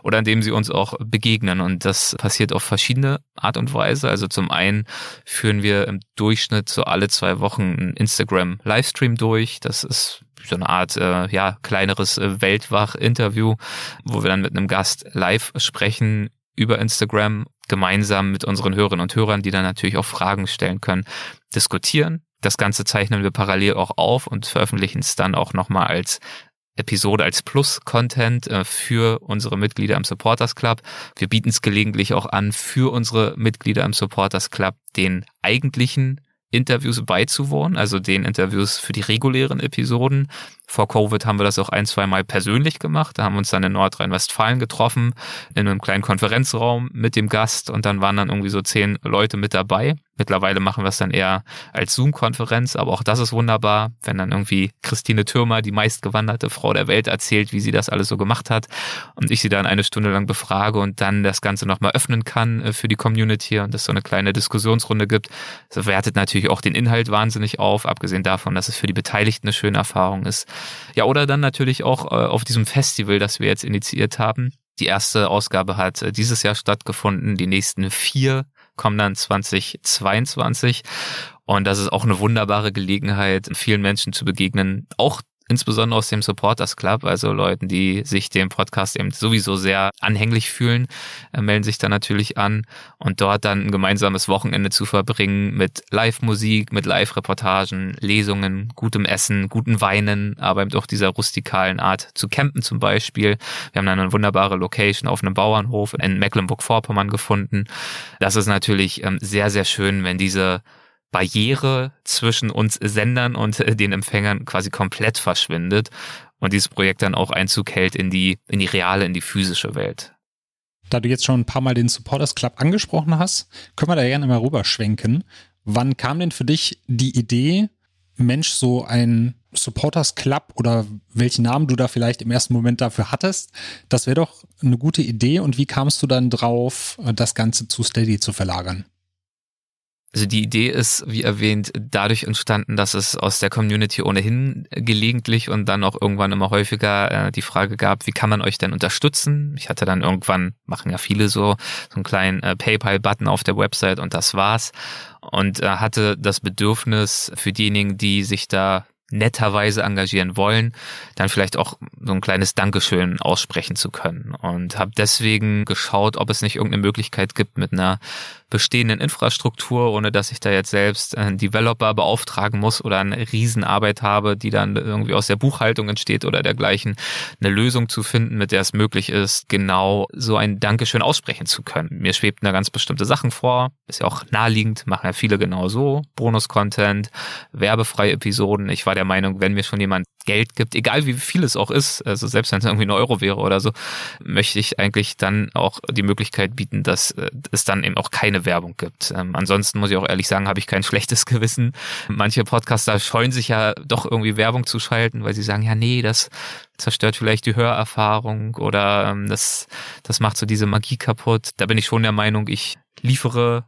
oder indem sie uns auch begegnen. Und das passiert auf verschiedene Art und Weise. Also zum einen führen wir im Durchschnitt so alle zwei Wochen einen Instagram-Livestream durch. Das ist so eine Art äh, ja kleineres äh, Weltwach-Interview, wo wir dann mit einem Gast live sprechen über Instagram gemeinsam mit unseren Hörerinnen und Hörern, die dann natürlich auch Fragen stellen können, diskutieren. Das Ganze zeichnen wir parallel auch auf und veröffentlichen es dann auch nochmal als Episode als Plus-Content äh, für unsere Mitglieder im Supporters Club. Wir bieten es gelegentlich auch an, für unsere Mitglieder im Supporters Club den eigentlichen Interviews beizuwohnen, also den Interviews für die regulären Episoden. Vor Covid haben wir das auch ein, zwei Mal persönlich gemacht. Da haben wir uns dann in Nordrhein-Westfalen getroffen, in einem kleinen Konferenzraum mit dem Gast und dann waren dann irgendwie so zehn Leute mit dabei. Mittlerweile machen wir es dann eher als Zoom-Konferenz, aber auch das ist wunderbar, wenn dann irgendwie Christine Türmer, die meistgewanderte Frau der Welt, erzählt, wie sie das alles so gemacht hat und ich sie dann eine Stunde lang befrage und dann das Ganze nochmal öffnen kann äh, für die Community und es so eine kleine Diskussionsrunde gibt. Das wertet natürlich auch den Inhalt wahnsinnig auf, abgesehen davon, dass es für die Beteiligten eine schöne Erfahrung ist. Ja, oder dann natürlich auch äh, auf diesem Festival, das wir jetzt initiiert haben. Die erste Ausgabe hat äh, dieses Jahr stattgefunden. Die nächsten vier kommen dann 2022. Und das ist auch eine wunderbare Gelegenheit, vielen Menschen zu begegnen, auch insbesondere aus dem Supporters Club, also Leuten, die sich dem Podcast eben sowieso sehr anhänglich fühlen, äh, melden sich dann natürlich an und dort dann ein gemeinsames Wochenende zu verbringen mit Live-Musik, mit Live-Reportagen, Lesungen, gutem Essen, guten Weinen, aber eben auch dieser rustikalen Art zu campen zum Beispiel. Wir haben dann eine wunderbare Location auf einem Bauernhof in Mecklenburg-Vorpommern gefunden. Das ist natürlich ähm, sehr, sehr schön, wenn diese Barriere zwischen uns Sendern und äh, den Empfängern quasi komplett verschwindet und dieses Projekt dann auch Einzug hält in die, in die reale, in die physische Welt. Da du jetzt schon ein paar Mal den Supporters Club angesprochen hast, können wir da gerne mal rüberschwenken. Wann kam denn für dich die Idee, Mensch, so ein Supporters Club oder welchen Namen du da vielleicht im ersten Moment dafür hattest, das wäre doch eine gute Idee. Und wie kamst du dann drauf, das Ganze zu Steady zu verlagern? Also die Idee ist, wie erwähnt, dadurch entstanden, dass es aus der Community ohnehin gelegentlich und dann auch irgendwann immer häufiger äh, die Frage gab, wie kann man euch denn unterstützen? Ich hatte dann irgendwann, machen ja viele so, so einen kleinen äh, PayPal-Button auf der Website und das war's. Und äh, hatte das Bedürfnis für diejenigen, die sich da netterweise engagieren wollen, dann vielleicht auch so ein kleines Dankeschön aussprechen zu können. Und habe deswegen geschaut, ob es nicht irgendeine Möglichkeit gibt mit einer bestehenden Infrastruktur, ohne dass ich da jetzt selbst einen Developer beauftragen muss oder eine Riesenarbeit habe, die dann irgendwie aus der Buchhaltung entsteht oder dergleichen, eine Lösung zu finden, mit der es möglich ist, genau so ein Dankeschön aussprechen zu können. Mir schwebten da ganz bestimmte Sachen vor, ist ja auch naheliegend, machen ja viele genau so, Bonus-Content, werbefreie Episoden. Ich war der Meinung, wenn mir schon jemand Geld gibt, egal wie viel es auch ist, also selbst wenn es irgendwie ein Euro wäre oder so, möchte ich eigentlich dann auch die Möglichkeit bieten, dass äh, es dann eben auch keine Werbung gibt. Ähm, ansonsten muss ich auch ehrlich sagen, habe ich kein schlechtes Gewissen. Manche Podcaster scheuen sich ja doch irgendwie Werbung zu schalten, weil sie sagen, ja, nee, das zerstört vielleicht die Hörerfahrung oder ähm, das, das macht so diese Magie kaputt. Da bin ich schon der Meinung, ich liefere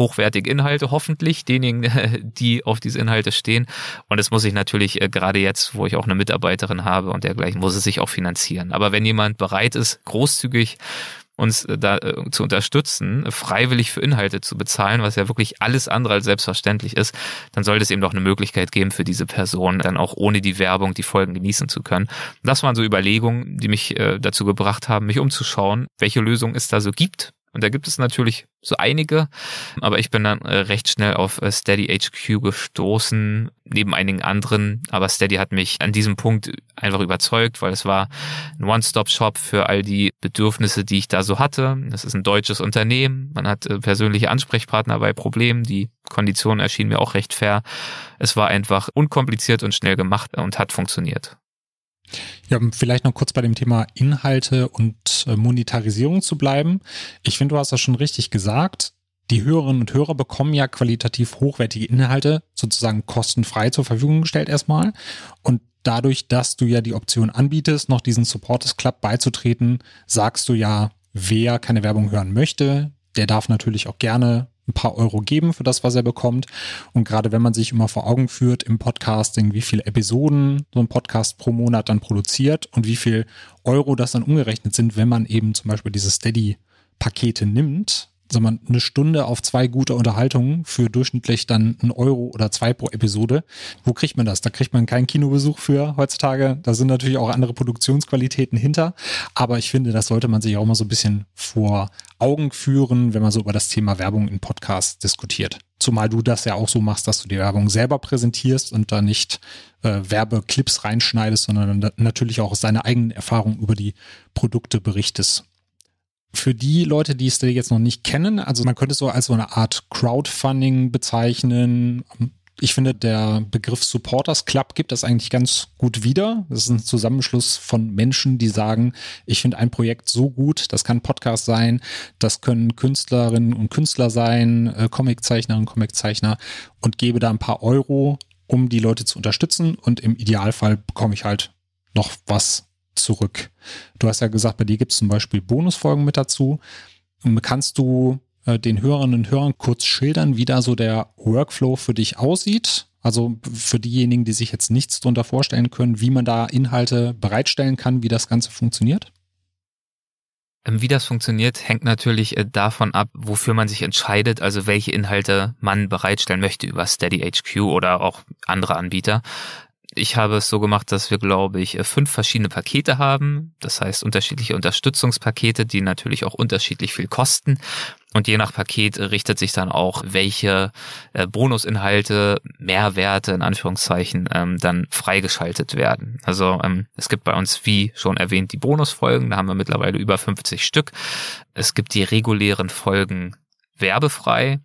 hochwertige Inhalte, hoffentlich denjenigen, die auf diese Inhalte stehen. Und es muss sich natürlich äh, gerade jetzt, wo ich auch eine Mitarbeiterin habe und dergleichen, muss es sich auch finanzieren. Aber wenn jemand bereit ist, großzügig uns äh, da äh, zu unterstützen, freiwillig für Inhalte zu bezahlen, was ja wirklich alles andere als selbstverständlich ist, dann sollte es eben doch eine Möglichkeit geben für diese Person, dann auch ohne die Werbung die Folgen genießen zu können. Das waren so Überlegungen, die mich dazu gebracht haben, mich umzuschauen, welche Lösung es da so gibt und da gibt es natürlich so einige, aber ich bin dann äh, recht schnell auf äh, Steady HQ gestoßen, neben einigen anderen. Aber Steady hat mich an diesem Punkt einfach überzeugt, weil es war ein One-Stop-Shop für all die Bedürfnisse, die ich da so hatte. Das ist ein deutsches Unternehmen. Man hat äh, persönliche Ansprechpartner bei Problemen. Die Konditionen erschienen mir auch recht fair. Es war einfach unkompliziert und schnell gemacht und hat funktioniert. Ja, vielleicht noch kurz bei dem Thema Inhalte und äh, Monetarisierung zu bleiben. Ich finde, du hast das schon richtig gesagt. Die Hörerinnen und Hörer bekommen ja qualitativ hochwertige Inhalte sozusagen kostenfrei zur Verfügung gestellt erstmal. Und dadurch, dass du ja die Option anbietest, noch diesen Supporters Club beizutreten, sagst du ja, wer keine Werbung hören möchte, der darf natürlich auch gerne ein paar Euro geben für das, was er bekommt. Und gerade wenn man sich immer vor Augen führt im Podcasting, wie viele Episoden so ein Podcast pro Monat dann produziert und wie viel Euro das dann umgerechnet sind, wenn man eben zum Beispiel diese Steady-Pakete nimmt, sagen wir, eine Stunde auf zwei gute Unterhaltungen für durchschnittlich dann ein Euro oder zwei pro Episode. Wo kriegt man das? Da kriegt man keinen Kinobesuch für heutzutage. Da sind natürlich auch andere Produktionsqualitäten hinter. Aber ich finde, das sollte man sich auch mal so ein bisschen vor Augen führen, wenn man so über das Thema Werbung in Podcasts diskutiert. Zumal du das ja auch so machst, dass du die Werbung selber präsentierst und da nicht äh, Werbeclips reinschneidest, sondern natürlich auch aus deiner eigenen Erfahrung über die Produkte berichtest. Für die Leute, die es jetzt noch nicht kennen, also man könnte es so als so eine Art Crowdfunding bezeichnen. Ich finde, der Begriff Supporters Club gibt das eigentlich ganz gut wieder. Das ist ein Zusammenschluss von Menschen, die sagen, ich finde ein Projekt so gut, das kann Podcast sein, das können Künstlerinnen und Künstler sein, äh, Comiczeichnerinnen und Comiczeichner und gebe da ein paar Euro, um die Leute zu unterstützen und im Idealfall bekomme ich halt noch was zurück. Du hast ja gesagt, bei dir gibt es zum Beispiel Bonusfolgen mit dazu. Kannst du äh, den Hörerinnen und Hörern kurz schildern, wie da so der Workflow für dich aussieht? Also für diejenigen, die sich jetzt nichts darunter vorstellen können, wie man da Inhalte bereitstellen kann, wie das Ganze funktioniert? Ähm, wie das funktioniert, hängt natürlich äh, davon ab, wofür man sich entscheidet, also welche Inhalte man bereitstellen möchte über Steady HQ oder auch andere Anbieter. Ich habe es so gemacht, dass wir, glaube ich, fünf verschiedene Pakete haben. Das heißt unterschiedliche Unterstützungspakete, die natürlich auch unterschiedlich viel kosten. Und je nach Paket richtet sich dann auch, welche äh, Bonusinhalte, Mehrwerte in Anführungszeichen, ähm, dann freigeschaltet werden. Also ähm, es gibt bei uns, wie schon erwähnt, die Bonusfolgen. Da haben wir mittlerweile über 50 Stück. Es gibt die regulären Folgen werbefrei.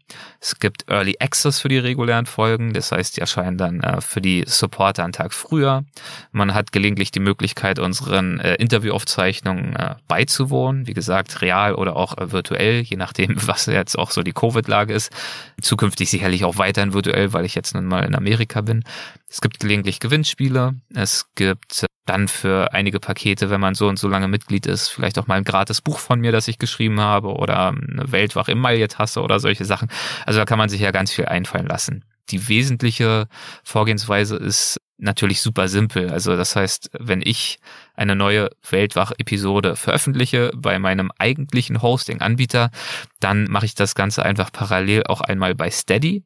Es gibt Early Access für die regulären Folgen, das heißt, die erscheinen dann äh, für die Supporter einen Tag früher. Man hat gelegentlich die Möglichkeit, unseren äh, Interviewaufzeichnungen äh, beizuwohnen, wie gesagt, real oder auch äh, virtuell, je nachdem, was jetzt auch so die Covid-Lage ist. Zukünftig sicherlich auch weiterhin virtuell, weil ich jetzt nun mal in Amerika bin. Es gibt gelegentlich Gewinnspiele. Es gibt dann für einige Pakete, wenn man so und so lange Mitglied ist, vielleicht auch mal ein gratis Buch von mir, das ich geschrieben habe oder eine Weltwach Emaille-Tasse oder solche Sachen. Also da kann man sich ja ganz viel einfallen lassen. Die wesentliche Vorgehensweise ist natürlich super simpel. Also das heißt, wenn ich eine neue Weltwach-Episode veröffentliche bei meinem eigentlichen Hosting-Anbieter, dann mache ich das Ganze einfach parallel auch einmal bei Steady.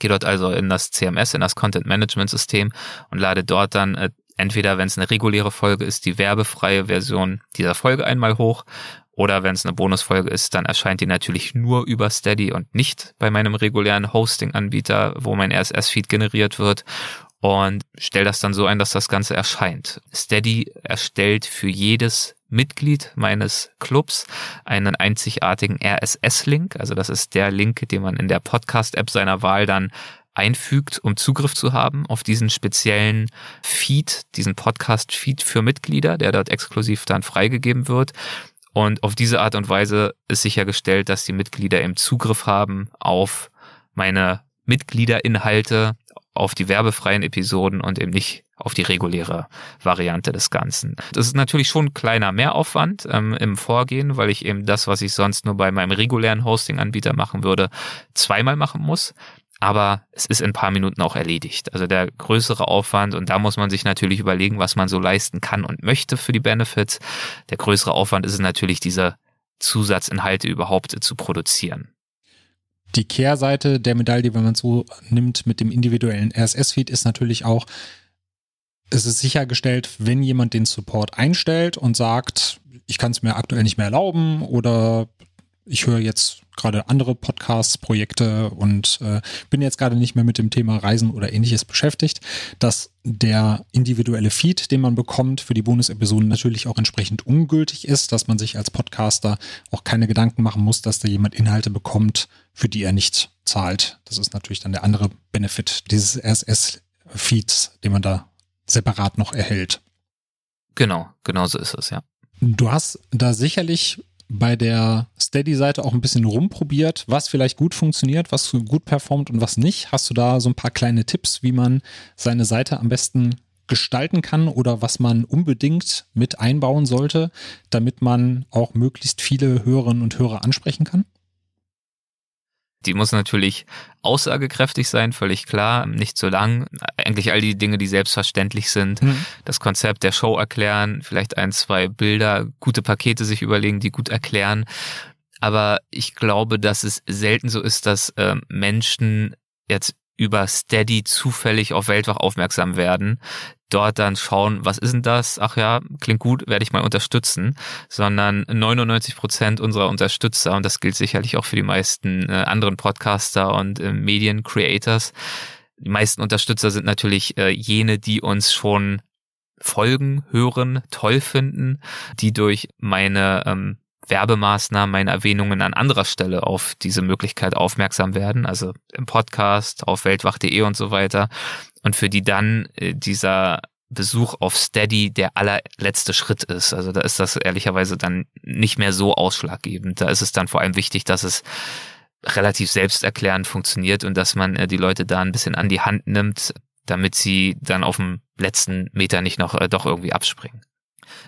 Gehe dort also in das CMS, in das Content Management System und lade dort dann äh, entweder, wenn es eine reguläre Folge ist, die werbefreie Version dieser Folge einmal hoch oder wenn es eine Bonusfolge ist, dann erscheint die natürlich nur über Steady und nicht bei meinem regulären Hosting-Anbieter, wo mein RSS-Feed generiert wird und stelle das dann so ein, dass das Ganze erscheint. Steady erstellt für jedes Mitglied meines Clubs einen einzigartigen RSS-Link. Also das ist der Link, den man in der Podcast-App seiner Wahl dann einfügt, um Zugriff zu haben auf diesen speziellen Feed, diesen Podcast-Feed für Mitglieder, der dort exklusiv dann freigegeben wird. Und auf diese Art und Weise ist sichergestellt, dass die Mitglieder eben Zugriff haben auf meine Mitgliederinhalte, auf die werbefreien Episoden und eben nicht auf die reguläre Variante des Ganzen. Das ist natürlich schon ein kleiner Mehraufwand ähm, im Vorgehen, weil ich eben das, was ich sonst nur bei meinem regulären Hosting-Anbieter machen würde, zweimal machen muss aber es ist in ein paar Minuten auch erledigt. Also der größere Aufwand, und da muss man sich natürlich überlegen, was man so leisten kann und möchte für die Benefits. Der größere Aufwand ist es natürlich, diese Zusatzinhalte überhaupt zu produzieren. Die Kehrseite der Medaille, wenn man es so nimmt, mit dem individuellen RSS-Feed ist natürlich auch, es ist sichergestellt, wenn jemand den Support einstellt und sagt, ich kann es mir aktuell nicht mehr erlauben oder ich höre jetzt gerade andere Podcasts, Projekte und äh, bin jetzt gerade nicht mehr mit dem Thema Reisen oder ähnliches beschäftigt, dass der individuelle Feed, den man bekommt für die Bonusepisoden natürlich auch entsprechend ungültig ist, dass man sich als Podcaster auch keine Gedanken machen muss, dass da jemand Inhalte bekommt, für die er nicht zahlt. Das ist natürlich dann der andere Benefit dieses RSS-Feeds, den man da separat noch erhält. Genau, genau so ist es, ja. Du hast da sicherlich bei der Steady-Seite auch ein bisschen rumprobiert, was vielleicht gut funktioniert, was gut performt und was nicht. Hast du da so ein paar kleine Tipps, wie man seine Seite am besten gestalten kann oder was man unbedingt mit einbauen sollte, damit man auch möglichst viele Hörerinnen und Hörer ansprechen kann? Die muss natürlich aussagekräftig sein, völlig klar, nicht zu lang. Eigentlich all die Dinge, die selbstverständlich sind. Mhm. Das Konzept der Show erklären, vielleicht ein, zwei Bilder, gute Pakete sich überlegen, die gut erklären. Aber ich glaube, dass es selten so ist, dass äh, Menschen jetzt über Steady zufällig auf Weltwach aufmerksam werden, dort dann schauen, was ist denn das? Ach ja, klingt gut, werde ich mal unterstützen, sondern 99 Prozent unserer Unterstützer, und das gilt sicherlich auch für die meisten äh, anderen Podcaster und äh, Medien-Creators, die meisten Unterstützer sind natürlich äh, jene, die uns schon folgen, hören, toll finden, die durch meine ähm, Werbemaßnahmen, meine Erwähnungen an anderer Stelle auf diese Möglichkeit aufmerksam werden, also im Podcast, auf weltwach.de und so weiter. Und für die dann äh, dieser Besuch auf Steady der allerletzte Schritt ist. Also da ist das ehrlicherweise dann nicht mehr so ausschlaggebend. Da ist es dann vor allem wichtig, dass es relativ selbsterklärend funktioniert und dass man äh, die Leute da ein bisschen an die Hand nimmt, damit sie dann auf dem letzten Meter nicht noch äh, doch irgendwie abspringen.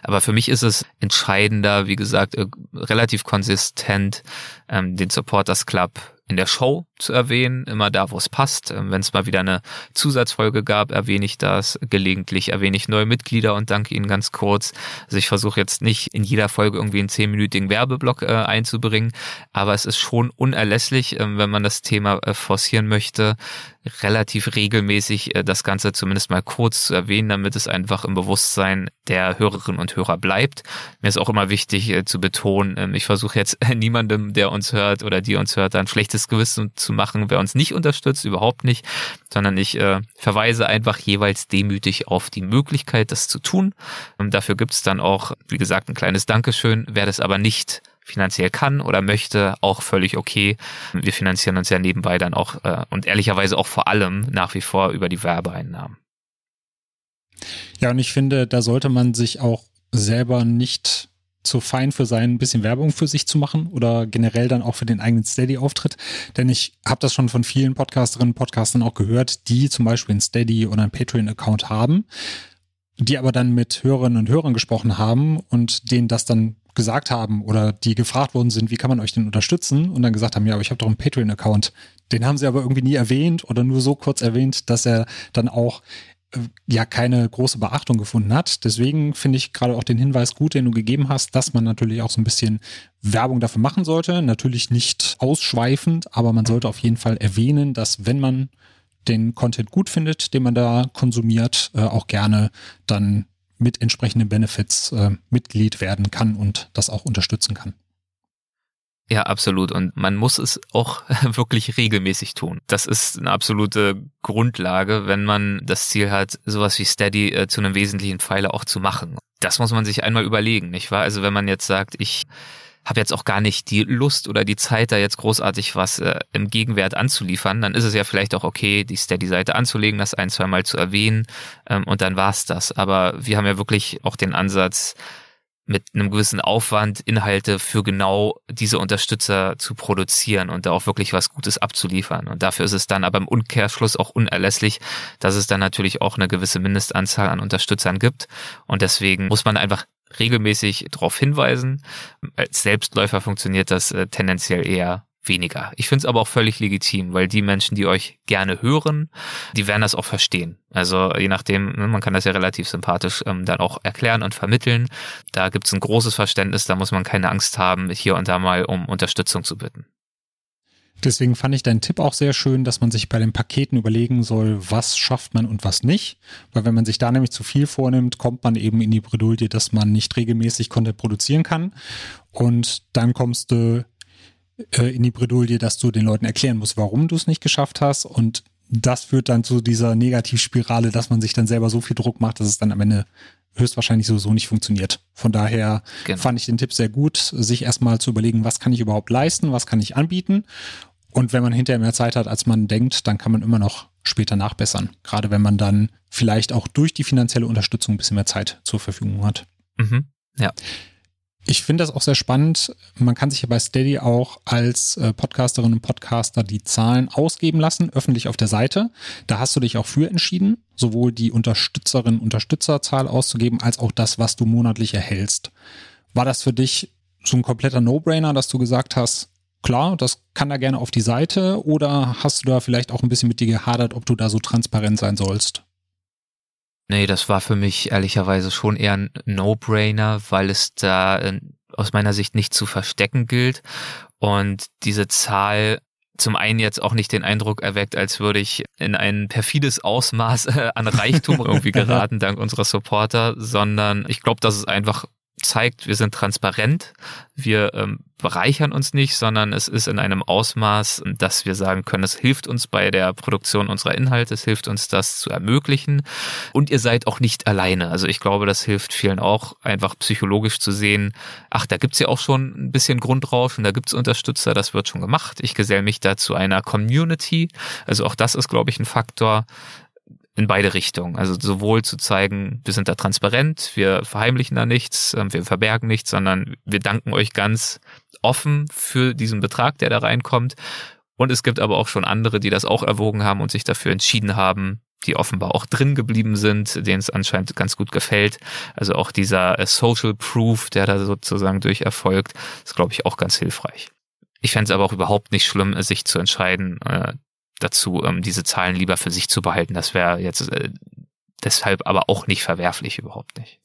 Aber für mich ist es entscheidender, wie gesagt, äh, relativ konsistent ähm, den Supporters Club in der Show zu erwähnen, immer da, wo es passt. Ähm, Wenn es mal wieder eine Zusatzfolge gab, erwähne ich das. Gelegentlich erwähne ich neue Mitglieder und danke ihnen ganz kurz. Also ich versuche jetzt nicht in jeder Folge irgendwie einen zehnminütigen Werbeblock äh, einzubringen, aber es ist schon unerlässlich, äh, wenn man das Thema äh, forcieren möchte, relativ regelmäßig äh, das Ganze zumindest mal kurz zu erwähnen, damit es einfach im Bewusstsein der Hörerinnen und Hörer bleibt. Mir ist auch immer wichtig äh, zu betonen, ähm, ich versuche jetzt niemandem, der uns hört oder die uns hört, ein schlechtes Gewissen zu machen, wer uns nicht unterstützt, überhaupt nicht, sondern ich äh, verweise einfach jeweils demütig auf die Möglichkeit, das zu tun. Und dafür gibt es dann auch, wie gesagt, ein kleines Dankeschön. Wer das aber nicht finanziell kann oder möchte, auch völlig okay. Wir finanzieren uns ja nebenbei dann auch äh, und ehrlicherweise auch vor allem nach wie vor über die Werbeeinnahmen. Ja, und ich finde, da sollte man sich auch selber nicht zu fein für sein, ein bisschen Werbung für sich zu machen oder generell dann auch für den eigenen Steady-Auftritt. Denn ich habe das schon von vielen Podcasterinnen und Podcastern auch gehört, die zum Beispiel ein Steady oder ein Patreon-Account haben, die aber dann mit Hörerinnen und Hörern gesprochen haben und denen das dann gesagt haben oder die gefragt worden sind, wie kann man euch denn unterstützen und dann gesagt haben, ja, aber ich habe doch einen Patreon-Account. Den haben sie aber irgendwie nie erwähnt oder nur so kurz erwähnt, dass er dann auch äh, ja keine große Beachtung gefunden hat. Deswegen finde ich gerade auch den Hinweis gut, den du gegeben hast, dass man natürlich auch so ein bisschen Werbung dafür machen sollte. Natürlich nicht ausschweifend, aber man sollte auf jeden Fall erwähnen, dass wenn man den Content gut findet, den man da konsumiert, äh, auch gerne dann mit entsprechenden Benefits äh, Mitglied werden kann und das auch unterstützen kann. Ja, absolut. Und man muss es auch wirklich regelmäßig tun. Das ist eine absolute Grundlage, wenn man das Ziel hat, sowas wie Steady äh, zu einem wesentlichen Pfeiler auch zu machen. Das muss man sich einmal überlegen, nicht wahr? Also wenn man jetzt sagt, ich habe jetzt auch gar nicht die Lust oder die Zeit, da jetzt großartig was äh, im Gegenwert anzuliefern, dann ist es ja vielleicht auch okay, die Steady-Seite anzulegen, das ein, zwei Mal zu erwähnen ähm, und dann war's das. Aber wir haben ja wirklich auch den Ansatz, mit einem gewissen Aufwand Inhalte für genau diese Unterstützer zu produzieren und da auch wirklich was Gutes abzuliefern. Und dafür ist es dann aber im Umkehrschluss auch unerlässlich, dass es dann natürlich auch eine gewisse Mindestanzahl an Unterstützern gibt. Und deswegen muss man einfach regelmäßig darauf hinweisen. Als Selbstläufer funktioniert das äh, tendenziell eher weniger. Ich finde es aber auch völlig legitim, weil die Menschen, die euch gerne hören, die werden das auch verstehen. Also je nachdem, ne, man kann das ja relativ sympathisch ähm, dann auch erklären und vermitteln. Da gibt es ein großes Verständnis, da muss man keine Angst haben, hier und da mal um Unterstützung zu bitten. Deswegen fand ich deinen Tipp auch sehr schön, dass man sich bei den Paketen überlegen soll, was schafft man und was nicht. Weil wenn man sich da nämlich zu viel vornimmt, kommt man eben in die Bredouille, dass man nicht regelmäßig Content produzieren kann. Und dann kommst du äh, in die Bredouille, dass du den Leuten erklären musst, warum du es nicht geschafft hast. Und das führt dann zu dieser Negativspirale, dass man sich dann selber so viel Druck macht, dass es dann am Ende höchstwahrscheinlich sowieso nicht funktioniert. Von daher genau. fand ich den Tipp sehr gut, sich erstmal zu überlegen, was kann ich überhaupt leisten, was kann ich anbieten. Und wenn man hinterher mehr Zeit hat, als man denkt, dann kann man immer noch später nachbessern. Gerade wenn man dann vielleicht auch durch die finanzielle Unterstützung ein bisschen mehr Zeit zur Verfügung hat. Mhm. Ja. Ich finde das auch sehr spannend. Man kann sich ja bei Steady auch als äh, Podcasterin und Podcaster die Zahlen ausgeben lassen, öffentlich auf der Seite. Da hast du dich auch für entschieden, sowohl die Unterstützerin Unterstützerzahl auszugeben, als auch das, was du monatlich erhältst. War das für dich so ein kompletter No-Brainer, dass du gesagt hast, klar, das kann da gerne auf die Seite oder hast du da vielleicht auch ein bisschen mit dir gehadert, ob du da so transparent sein sollst? Nee, das war für mich ehrlicherweise schon eher ein No-Brainer, weil es da äh, aus meiner Sicht nicht zu verstecken gilt. Und diese Zahl zum einen jetzt auch nicht den Eindruck erweckt, als würde ich in ein perfides Ausmaß äh, an Reichtum irgendwie geraten dank unserer Supporter, sondern ich glaube, dass es einfach zeigt, wir sind transparent, wir ähm, bereichern uns nicht, sondern es ist in einem Ausmaß, dass wir sagen können, es hilft uns bei der Produktion unserer Inhalte, es hilft uns das zu ermöglichen und ihr seid auch nicht alleine. Also ich glaube, das hilft vielen auch, einfach psychologisch zu sehen, ach, da gibt's ja auch schon ein bisschen Grundrauschen, da gibt's Unterstützer, das wird schon gemacht. Ich gesell mich da zu einer Community. Also auch das ist, glaube ich, ein Faktor, in beide Richtungen. Also sowohl zu zeigen, wir sind da transparent, wir verheimlichen da nichts, ähm, wir verbergen nichts, sondern wir danken euch ganz offen für diesen Betrag, der da reinkommt. Und es gibt aber auch schon andere, die das auch erwogen haben und sich dafür entschieden haben, die offenbar auch drin geblieben sind, denen es anscheinend ganz gut gefällt. Also auch dieser äh, Social Proof, der da sozusagen durch erfolgt, ist, glaube ich, auch ganz hilfreich. Ich fände es aber auch überhaupt nicht schlimm, sich zu entscheiden, äh, dazu, ähm, diese Zahlen lieber für sich zu behalten. Das wäre jetzt äh, deshalb aber auch nicht verwerflich, überhaupt nicht.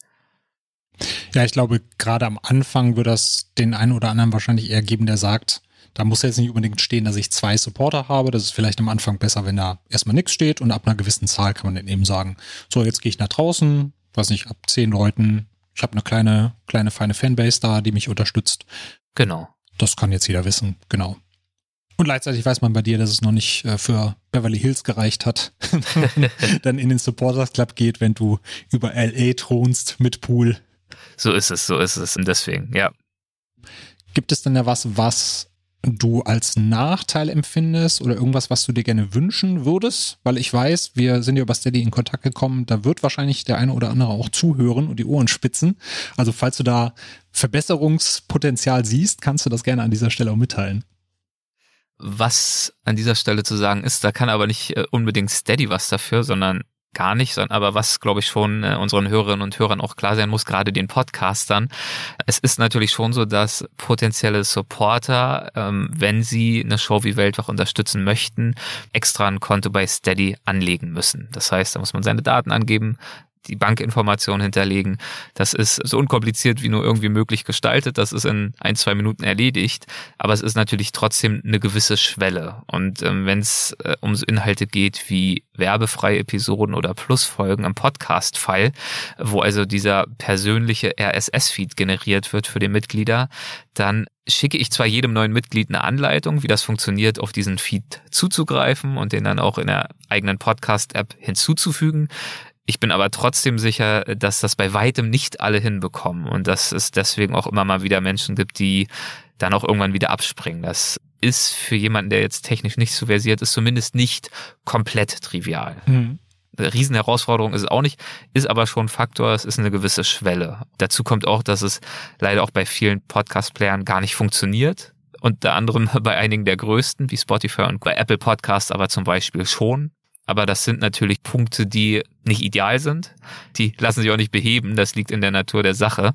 Ja, ich glaube, gerade am Anfang würde das den einen oder anderen wahrscheinlich eher geben, der sagt, da muss jetzt nicht unbedingt stehen, dass ich zwei Supporter habe. Das ist vielleicht am Anfang besser, wenn da erstmal nichts steht und ab einer gewissen Zahl kann man dann eben sagen, so, jetzt gehe ich nach draußen, weiß nicht, ab zehn Leuten, ich habe eine kleine, kleine feine Fanbase da, die mich unterstützt. Genau. Das kann jetzt jeder wissen, genau. Und gleichzeitig weiß man bei dir, dass es noch nicht äh, für Beverly Hills gereicht hat, dann in den Supporters Club geht, wenn du über LA thronst mit Pool. So ist es, so ist es. Und deswegen, ja. Gibt es denn da was, was du als Nachteil empfindest oder irgendwas, was du dir gerne wünschen würdest? Weil ich weiß, wir sind ja über Steady in Kontakt gekommen, da wird wahrscheinlich der eine oder andere auch zuhören und die Ohren spitzen. Also falls du da Verbesserungspotenzial siehst, kannst du das gerne an dieser Stelle auch mitteilen. Was an dieser Stelle zu sagen ist, da kann aber nicht äh, unbedingt Steady was dafür, sondern gar nicht, sondern aber was, glaube ich, schon äh, unseren Hörerinnen und Hörern auch klar sein muss, gerade den Podcastern. Es ist natürlich schon so, dass potenzielle Supporter, ähm, wenn sie eine Show wie Weltwach unterstützen möchten, extra ein Konto bei Steady anlegen müssen. Das heißt, da muss man seine Daten angeben, die Bankinformation hinterlegen. Das ist so unkompliziert wie nur irgendwie möglich gestaltet. Das ist in ein, zwei Minuten erledigt. Aber es ist natürlich trotzdem eine gewisse Schwelle. Und ähm, wenn es äh, um so Inhalte geht wie werbefreie Episoden oder Plusfolgen im Podcast-Fall, wo also dieser persönliche RSS-Feed generiert wird für die Mitglieder, dann schicke ich zwar jedem neuen Mitglied eine Anleitung, wie das funktioniert, auf diesen Feed zuzugreifen und den dann auch in der eigenen Podcast-App hinzuzufügen. Ich bin aber trotzdem sicher, dass das bei weitem nicht alle hinbekommen und dass es deswegen auch immer mal wieder Menschen gibt, die dann auch irgendwann wieder abspringen. Das ist für jemanden, der jetzt technisch nicht so versiert ist, zumindest nicht komplett trivial. Mhm. Riesenherausforderung ist es auch nicht, ist aber schon Faktor, es ist eine gewisse Schwelle. Dazu kommt auch, dass es leider auch bei vielen Podcast-Playern gar nicht funktioniert. Unter anderem bei einigen der größten, wie Spotify und bei Apple Podcasts aber zum Beispiel schon. Aber das sind natürlich Punkte, die nicht ideal sind. Die lassen sich auch nicht beheben. Das liegt in der Natur der Sache.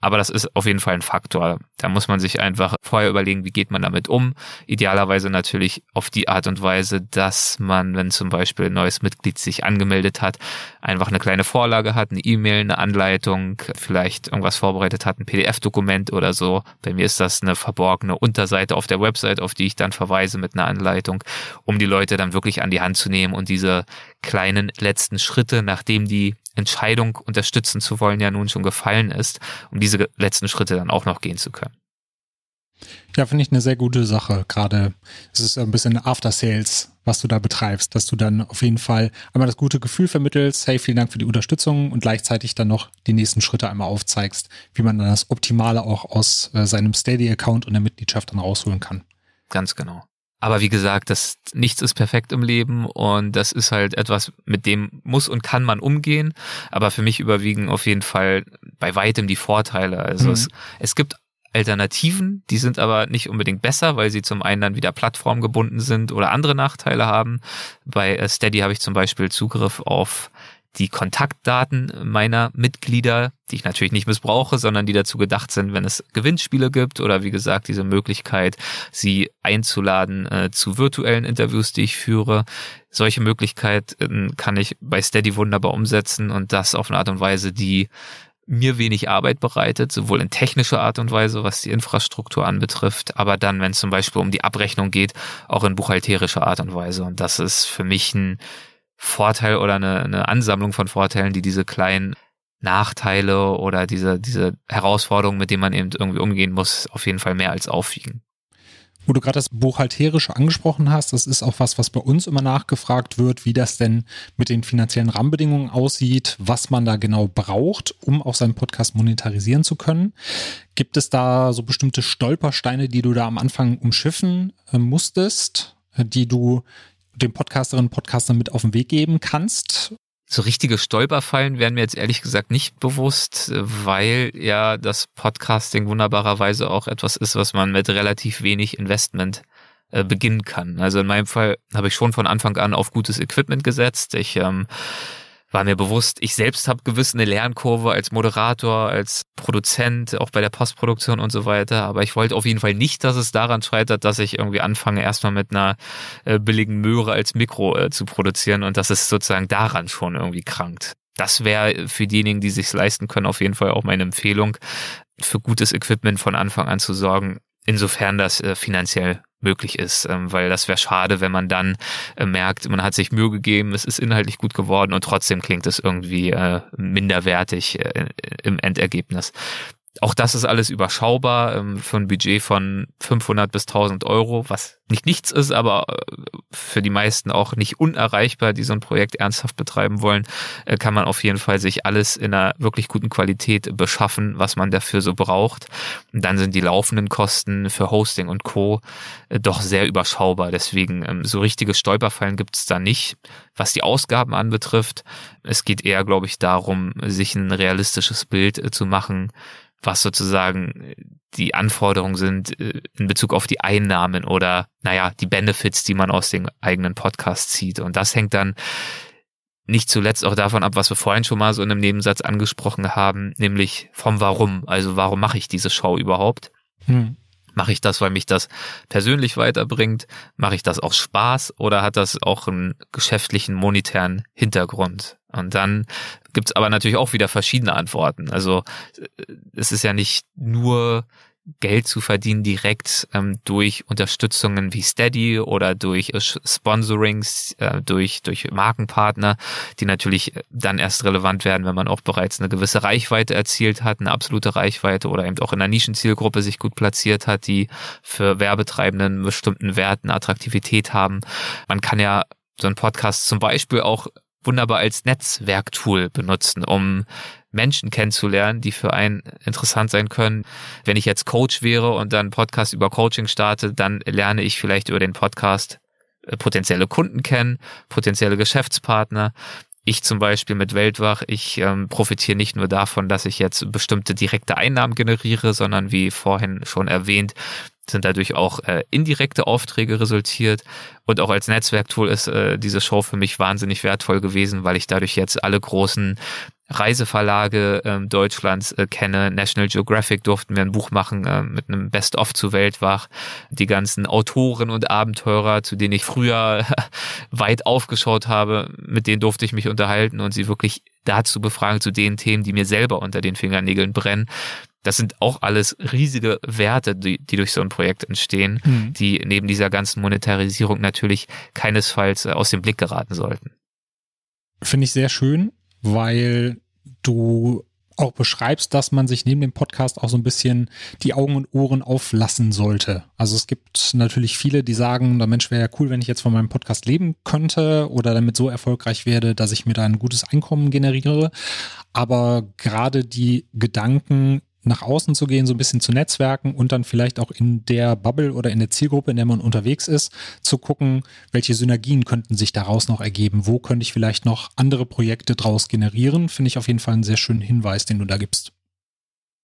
Aber das ist auf jeden Fall ein Faktor. Da muss man sich einfach vorher überlegen, wie geht man damit um. Idealerweise natürlich auf die Art und Weise, dass man, wenn zum Beispiel ein neues Mitglied sich angemeldet hat, einfach eine kleine Vorlage hat, eine E-Mail, eine Anleitung, vielleicht irgendwas vorbereitet hat, ein PDF-Dokument oder so. Bei mir ist das eine verborgene Unterseite auf der Website, auf die ich dann verweise mit einer Anleitung, um die Leute dann wirklich an die Hand zu nehmen und diese kleinen letzten Schritte, nachdem die Entscheidung unterstützen zu wollen ja nun schon gefallen ist, um diese letzten Schritte dann auch noch gehen zu können. Ja, finde ich eine sehr gute Sache. Gerade es ist ein bisschen After Sales, was du da betreibst, dass du dann auf jeden Fall einmal das gute Gefühl vermittelst, hey, vielen Dank für die Unterstützung und gleichzeitig dann noch die nächsten Schritte einmal aufzeigst, wie man dann das Optimale auch aus äh, seinem Steady-Account und der Mitgliedschaft dann rausholen kann. Ganz genau. Aber wie gesagt, das nichts ist perfekt im Leben und das ist halt etwas, mit dem muss und kann man umgehen. Aber für mich überwiegen auf jeden Fall bei weitem die Vorteile. Also mhm. es, es gibt Alternativen, die sind aber nicht unbedingt besser, weil sie zum einen dann wieder plattformgebunden sind oder andere Nachteile haben. Bei äh, Steady habe ich zum Beispiel Zugriff auf die Kontaktdaten meiner Mitglieder, die ich natürlich nicht missbrauche, sondern die dazu gedacht sind, wenn es Gewinnspiele gibt oder wie gesagt diese Möglichkeit, sie einzuladen äh, zu virtuellen Interviews, die ich führe. Solche Möglichkeiten kann ich bei Steady wunderbar umsetzen und das auf eine Art und Weise, die mir wenig Arbeit bereitet, sowohl in technischer Art und Weise, was die Infrastruktur anbetrifft, aber dann, wenn es zum Beispiel um die Abrechnung geht, auch in buchhalterischer Art und Weise. Und das ist für mich ein Vorteil oder eine, eine Ansammlung von Vorteilen, die diese kleinen Nachteile oder diese, diese Herausforderungen, mit denen man eben irgendwie umgehen muss, auf jeden Fall mehr als aufwiegen. Wo du gerade das Buchhalterische angesprochen hast, das ist auch was, was bei uns immer nachgefragt wird, wie das denn mit den finanziellen Rahmenbedingungen aussieht, was man da genau braucht, um auch seinen Podcast monetarisieren zu können. Gibt es da so bestimmte Stolpersteine, die du da am Anfang umschiffen äh, musstest, äh, die du den Podcasterinnen und Podcastern mit auf den Weg geben kannst? So richtige Stolperfallen wären mir jetzt ehrlich gesagt nicht bewusst, weil ja das Podcasting wunderbarerweise auch etwas ist, was man mit relativ wenig Investment äh, beginnen kann. Also in meinem Fall habe ich schon von Anfang an auf gutes Equipment gesetzt. Ich ähm, war mir bewusst, ich selbst habe gewiss eine Lernkurve als Moderator, als Produzent, auch bei der Postproduktion und so weiter. Aber ich wollte auf jeden Fall nicht, dass es daran scheitert, dass ich irgendwie anfange, erstmal mit einer äh, billigen Möhre als Mikro äh, zu produzieren und dass es sozusagen daran schon irgendwie krankt. Das wäre für diejenigen, die sich leisten können, auf jeden Fall auch meine Empfehlung, für gutes Equipment von Anfang an zu sorgen, insofern das äh, finanziell möglich ist, ähm, weil das wäre schade, wenn man dann äh, merkt, man hat sich Mühe gegeben, es ist inhaltlich gut geworden und trotzdem klingt es irgendwie äh, minderwertig äh, im Endergebnis. Auch das ist alles überschaubar ähm, für ein Budget von 500 bis 1000 Euro, was nicht nichts ist, aber äh, für die meisten auch nicht unerreichbar, die so ein Projekt ernsthaft betreiben wollen, äh, kann man auf jeden Fall sich alles in einer wirklich guten Qualität beschaffen, was man dafür so braucht. Und dann sind die laufenden Kosten für Hosting und Co. Äh, doch sehr überschaubar. Deswegen ähm, so richtige Stolperfallen gibt es da nicht. Was die Ausgaben anbetrifft, es geht eher, glaube ich, darum, sich ein realistisches Bild zu machen, was sozusagen die Anforderungen sind äh, in Bezug auf die Einnahmen oder, naja, die Benefits, die man aus dem eigenen Podcast zieht. Und das hängt dann nicht zuletzt auch davon ab, was wir vorhin schon mal so in einem Nebensatz angesprochen haben, nämlich vom Warum. Also warum mache ich diese Show überhaupt? Hm. Mache ich das, weil mich das persönlich weiterbringt? Mache ich das aus Spaß oder hat das auch einen geschäftlichen, monetären Hintergrund? Und dann gibt's aber natürlich auch wieder verschiedene Antworten. Also äh, es ist ja nicht nur Geld zu verdienen direkt ähm, durch Unterstützungen wie Steady oder durch äh, Sponsorings, äh, durch, durch Markenpartner, die natürlich dann erst relevant werden, wenn man auch bereits eine gewisse Reichweite erzielt hat, eine absolute Reichweite oder eben auch in einer Nischenzielgruppe sich gut platziert hat, die für Werbetreibenden bestimmten Werten Attraktivität haben. Man kann ja so einen Podcast zum Beispiel auch wunderbar als Netzwerktool benutzen, um Menschen kennenzulernen, die für einen interessant sein können. Wenn ich jetzt Coach wäre und dann Podcast über Coaching starte, dann lerne ich vielleicht über den Podcast äh, potenzielle Kunden kennen, potenzielle Geschäftspartner. Ich zum Beispiel mit Weltwach, ich ähm, profitiere nicht nur davon, dass ich jetzt bestimmte direkte Einnahmen generiere, sondern wie vorhin schon erwähnt, sind dadurch auch äh, indirekte Aufträge resultiert. Und auch als Netzwerktool ist äh, diese Show für mich wahnsinnig wertvoll gewesen, weil ich dadurch jetzt alle großen Reiseverlage ähm, Deutschlands äh, kenne. National Geographic durften wir ein Buch machen äh, mit einem Best-of zu Weltwach. Die ganzen Autoren und Abenteurer, zu denen ich früher weit aufgeschaut habe, mit denen durfte ich mich unterhalten und sie wirklich dazu befragen, zu den Themen, die mir selber unter den Fingernägeln brennen. Das sind auch alles riesige Werte, die, die durch so ein Projekt entstehen, mhm. die neben dieser ganzen Monetarisierung natürlich keinesfalls äh, aus dem Blick geraten sollten. Finde ich sehr schön weil du auch beschreibst, dass man sich neben dem Podcast auch so ein bisschen die Augen und Ohren auflassen sollte. Also es gibt natürlich viele, die sagen, der Mensch wäre ja cool, wenn ich jetzt von meinem Podcast leben könnte oder damit so erfolgreich werde, dass ich mir da ein gutes Einkommen generiere. Aber gerade die Gedanken, nach außen zu gehen, so ein bisschen zu netzwerken und dann vielleicht auch in der Bubble oder in der Zielgruppe, in der man unterwegs ist, zu gucken, welche Synergien könnten sich daraus noch ergeben, wo könnte ich vielleicht noch andere Projekte draus generieren, finde ich auf jeden Fall einen sehr schönen Hinweis, den du da gibst.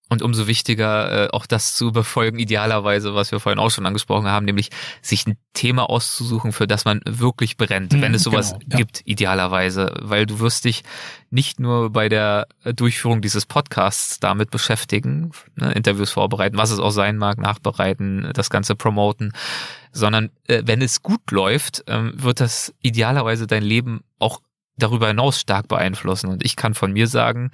Und umso wichtiger, äh, auch das zu befolgen, idealerweise, was wir vorhin auch schon angesprochen haben, nämlich sich ein Thema auszusuchen, für das man wirklich brennt, mhm, wenn es sowas genau, ja. gibt, idealerweise. Weil du wirst dich nicht nur bei der Durchführung dieses Podcasts damit beschäftigen, ne, Interviews vorbereiten, was es auch sein mag, nachbereiten, das Ganze promoten, sondern äh, wenn es gut läuft, ähm, wird das idealerweise dein Leben auch darüber hinaus stark beeinflussen. Und ich kann von mir sagen,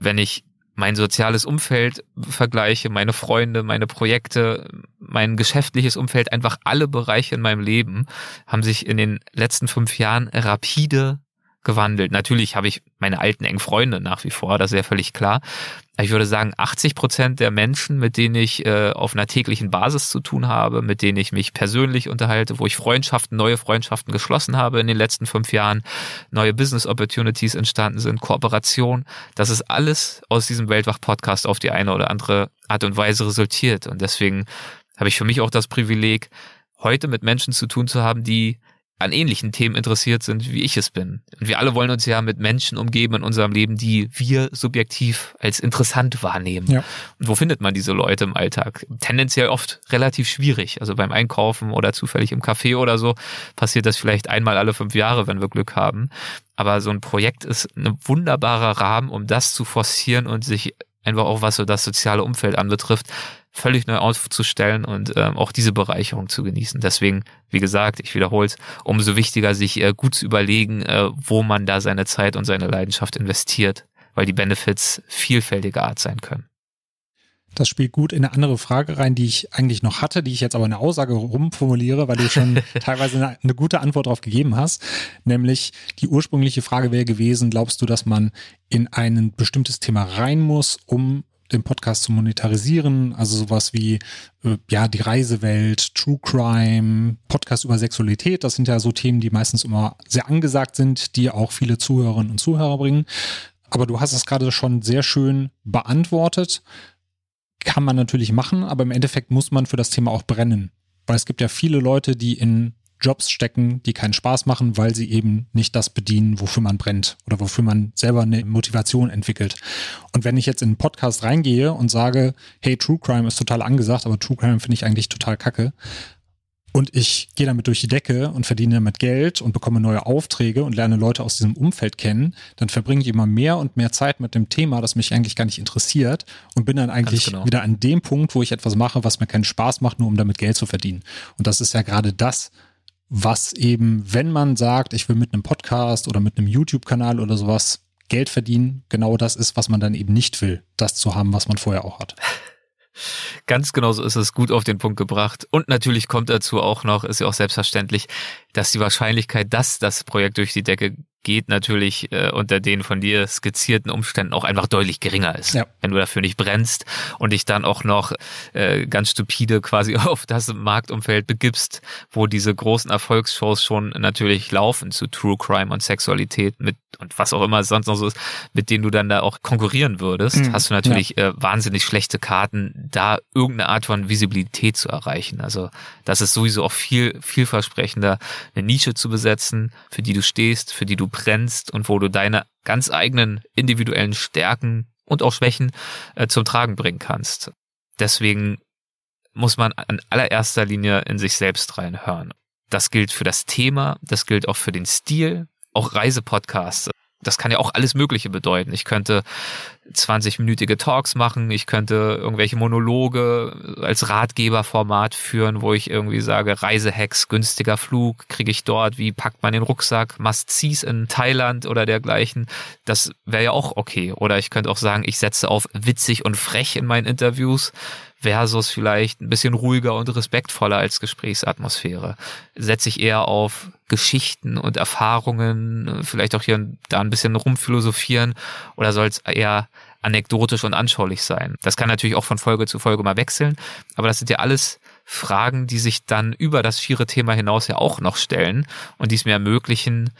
wenn ich mein soziales Umfeld vergleiche, meine Freunde, meine Projekte, mein geschäftliches Umfeld, einfach alle Bereiche in meinem Leben haben sich in den letzten fünf Jahren rapide gewandelt. Natürlich habe ich meine alten engen Freunde nach wie vor, das ist ja völlig klar. Ich würde sagen, 80 Prozent der Menschen, mit denen ich äh, auf einer täglichen Basis zu tun habe, mit denen ich mich persönlich unterhalte, wo ich Freundschaften, neue Freundschaften geschlossen habe in den letzten fünf Jahren, neue Business Opportunities entstanden sind, Kooperation, das ist alles aus diesem Weltwach-Podcast auf die eine oder andere Art und Weise resultiert. Und deswegen habe ich für mich auch das Privileg, heute mit Menschen zu tun zu haben, die an ähnlichen Themen interessiert sind, wie ich es bin. Und wir alle wollen uns ja mit Menschen umgeben in unserem Leben, die wir subjektiv als interessant wahrnehmen. Ja. Und wo findet man diese Leute im Alltag? Tendenziell oft relativ schwierig. Also beim Einkaufen oder zufällig im Café oder so passiert das vielleicht einmal alle fünf Jahre, wenn wir Glück haben. Aber so ein Projekt ist ein wunderbarer Rahmen, um das zu forcieren und sich einfach auch was so das soziale Umfeld anbetrifft, völlig neu aufzustellen und ähm, auch diese Bereicherung zu genießen. Deswegen, wie gesagt, ich wiederhole es, umso wichtiger, sich äh, gut zu überlegen, äh, wo man da seine Zeit und seine Leidenschaft investiert, weil die Benefits vielfältiger Art sein können. Das spielt gut in eine andere Frage rein, die ich eigentlich noch hatte, die ich jetzt aber in der Aussage rumformuliere, weil du schon teilweise eine, eine, gute Antwort darauf gegeben hast. Nämlich die ursprüngliche Frage wäre gewesen, glaubst du, dass man in ein bestimmtes Thema rein muss, um den Podcast zu monetarisieren, also sowas wie äh, ja die Reisewelt, True Crime, Podcast über Sexualität, das sind ja so Themen, die meistens immer sehr angesagt sind, die auch viele Zuhörerinnen und Zuhörer bringen. Aber du hast es gerade schon sehr schön beantwortet. Kann man natürlich machen, aber im Endeffekt muss man für das Thema auch brennen. Weil es gibt ja viele Leute, die in Jobs stecken, die keinen Spaß machen, weil sie eben nicht das bedienen, wofür man brennt oder wofür man selber eine Motivation entwickelt. Und wenn ich jetzt in einen Podcast reingehe und sage, hey, True Crime ist total angesagt, aber True Crime finde ich eigentlich total kacke, und ich gehe damit durch die Decke und verdiene damit Geld und bekomme neue Aufträge und lerne Leute aus diesem Umfeld kennen, dann verbringe ich immer mehr und mehr Zeit mit dem Thema, das mich eigentlich gar nicht interessiert und bin dann eigentlich genau. wieder an dem Punkt, wo ich etwas mache, was mir keinen Spaß macht, nur um damit Geld zu verdienen. Und das ist ja gerade das, was eben, wenn man sagt, ich will mit einem Podcast oder mit einem YouTube-Kanal oder sowas Geld verdienen, genau das ist, was man dann eben nicht will, das zu haben, was man vorher auch hat. Ganz genau so ist es gut auf den Punkt gebracht. Und natürlich kommt dazu auch noch, ist ja auch selbstverständlich, dass die Wahrscheinlichkeit, dass das Projekt durch die Decke geht natürlich äh, unter den von dir skizzierten Umständen auch einfach deutlich geringer ist. Ja. Wenn du dafür nicht brennst und dich dann auch noch äh, ganz stupide quasi auf das Marktumfeld begibst, wo diese großen Erfolgsshows schon natürlich laufen zu True Crime und Sexualität mit und was auch immer sonst noch so ist, mit denen du dann da auch konkurrieren würdest, mhm. hast du natürlich ja. äh, wahnsinnig schlechte Karten, da irgendeine Art von Visibilität zu erreichen. Also das ist sowieso auch viel vielversprechender, eine Nische zu besetzen, für die du stehst, für die du brennst und wo du deine ganz eigenen individuellen Stärken und auch Schwächen äh, zum Tragen bringen kannst. Deswegen muss man in allererster Linie in sich selbst reinhören. Das gilt für das Thema, das gilt auch für den Stil, auch Reisepodcasts das kann ja auch alles Mögliche bedeuten. Ich könnte 20-minütige Talks machen, ich könnte irgendwelche Monologe als Ratgeberformat führen, wo ich irgendwie sage, Reisehacks, günstiger Flug, kriege ich dort, wie packt man den Rucksack, Must-Sees in Thailand oder dergleichen. Das wäre ja auch okay. Oder ich könnte auch sagen, ich setze auf witzig und frech in meinen Interviews versus vielleicht ein bisschen ruhiger und respektvoller als Gesprächsatmosphäre. Setze ich eher auf Geschichten und Erfahrungen, vielleicht auch hier und da ein bisschen rumphilosophieren oder soll es eher anekdotisch und anschaulich sein? Das kann natürlich auch von Folge zu Folge mal wechseln, aber das sind ja alles Fragen, die sich dann über das schiere Thema hinaus ja auch noch stellen und die es mir ermöglichen,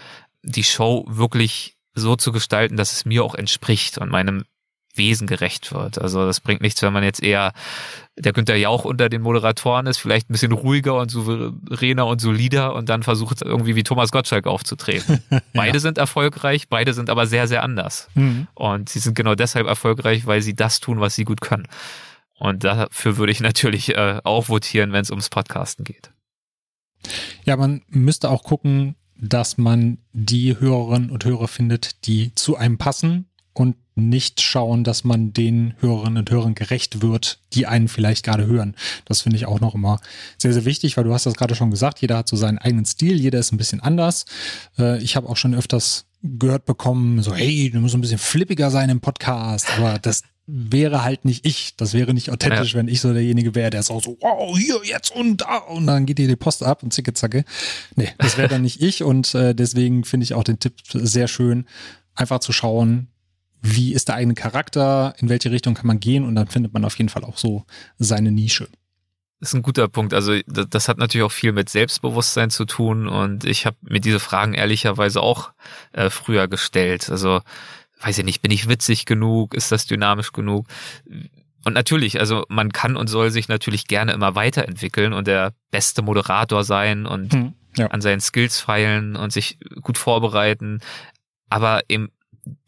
die Show wirklich so zu gestalten, dass es mir auch entspricht und meinem Wesen gerecht wird. Also das bringt nichts, wenn man jetzt eher der Günther Jauch unter den Moderatoren ist, vielleicht ein bisschen ruhiger und souveräner und solider und dann versucht irgendwie wie Thomas Gottschalk aufzutreten. ja. Beide sind erfolgreich, beide sind aber sehr, sehr anders. Mhm. Und sie sind genau deshalb erfolgreich, weil sie das tun, was sie gut können. Und dafür würde ich natürlich äh, auch votieren, wenn es ums Podcasten geht. Ja, man müsste auch gucken, dass man die Hörerinnen und Hörer findet, die zu einem passen und nicht schauen, dass man den Hörerinnen und Hörern gerecht wird, die einen vielleicht gerade hören. Das finde ich auch noch immer sehr, sehr wichtig, weil du hast das gerade schon gesagt, jeder hat so seinen eigenen Stil, jeder ist ein bisschen anders. Äh, ich habe auch schon öfters gehört bekommen, so hey, du musst ein bisschen flippiger sein im Podcast, aber das wäre halt nicht ich. Das wäre nicht authentisch, ja. wenn ich so derjenige wäre, der ist auch so, wow, hier, jetzt und da und dann geht dir die Post ab und zicke, zacke. Nee, das wäre dann nicht ich und äh, deswegen finde ich auch den Tipp sehr schön, einfach zu schauen, wie ist der eigene Charakter, in welche Richtung kann man gehen und dann findet man auf jeden Fall auch so seine Nische. Das ist ein guter Punkt. Also das hat natürlich auch viel mit Selbstbewusstsein zu tun und ich habe mir diese Fragen ehrlicherweise auch äh, früher gestellt. Also weiß ich nicht, bin ich witzig genug? Ist das dynamisch genug? Und natürlich, also man kann und soll sich natürlich gerne immer weiterentwickeln und der beste Moderator sein und hm, ja. an seinen Skills feilen und sich gut vorbereiten. Aber eben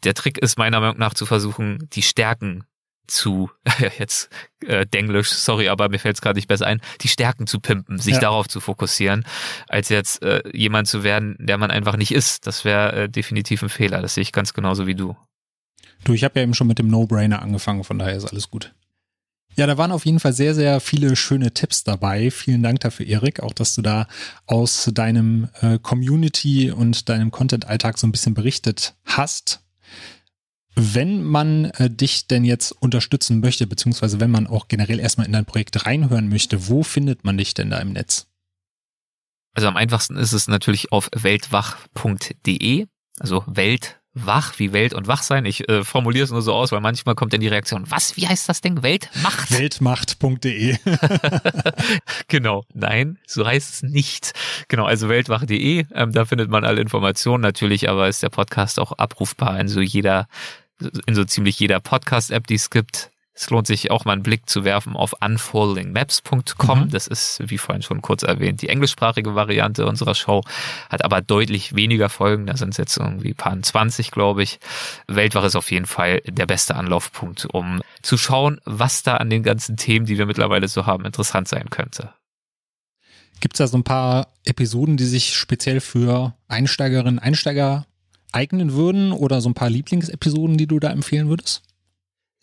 der Trick ist meiner Meinung nach zu versuchen, die Stärken zu, jetzt äh, Denglisch, sorry, aber mir fällt es gerade nicht besser ein, die Stärken zu pimpen, sich ja. darauf zu fokussieren, als jetzt äh, jemand zu werden, der man einfach nicht ist. Das wäre äh, definitiv ein Fehler. Das sehe ich ganz genauso wie du. Du, ich habe ja eben schon mit dem No-Brainer angefangen, von daher ist alles gut. Ja, da waren auf jeden Fall sehr, sehr viele schöne Tipps dabei. Vielen Dank dafür, Erik, auch dass du da aus deinem äh, Community und deinem Content-Alltag so ein bisschen berichtet hast. Wenn man äh, dich denn jetzt unterstützen möchte, beziehungsweise wenn man auch generell erstmal in dein Projekt reinhören möchte, wo findet man dich denn da im Netz? Also am einfachsten ist es natürlich auf weltwach.de, also Welt wach wie Welt und Wachsein. Ich äh, formuliere es nur so aus, weil manchmal kommt dann die Reaktion, was, wie heißt das Ding? Weltmacht? Weltmacht.de. genau, nein, so heißt es nicht. Genau, also weltwache.de, ähm, da findet man alle Informationen natürlich, aber ist der Podcast auch abrufbar in so jeder, in so ziemlich jeder Podcast-App, die es gibt. Es lohnt sich auch mal einen Blick zu werfen auf unfoldingmaps.com. Mhm. Das ist, wie vorhin schon kurz erwähnt, die englischsprachige Variante unserer Show, hat aber deutlich weniger Folgen. Da sind es jetzt irgendwie paar 20, glaube ich. Weltwach ist auf jeden Fall der beste Anlaufpunkt, um zu schauen, was da an den ganzen Themen, die wir mittlerweile so haben, interessant sein könnte. Gibt es da so ein paar Episoden, die sich speziell für Einsteigerinnen, Einsteiger eignen würden oder so ein paar Lieblingsepisoden, die du da empfehlen würdest?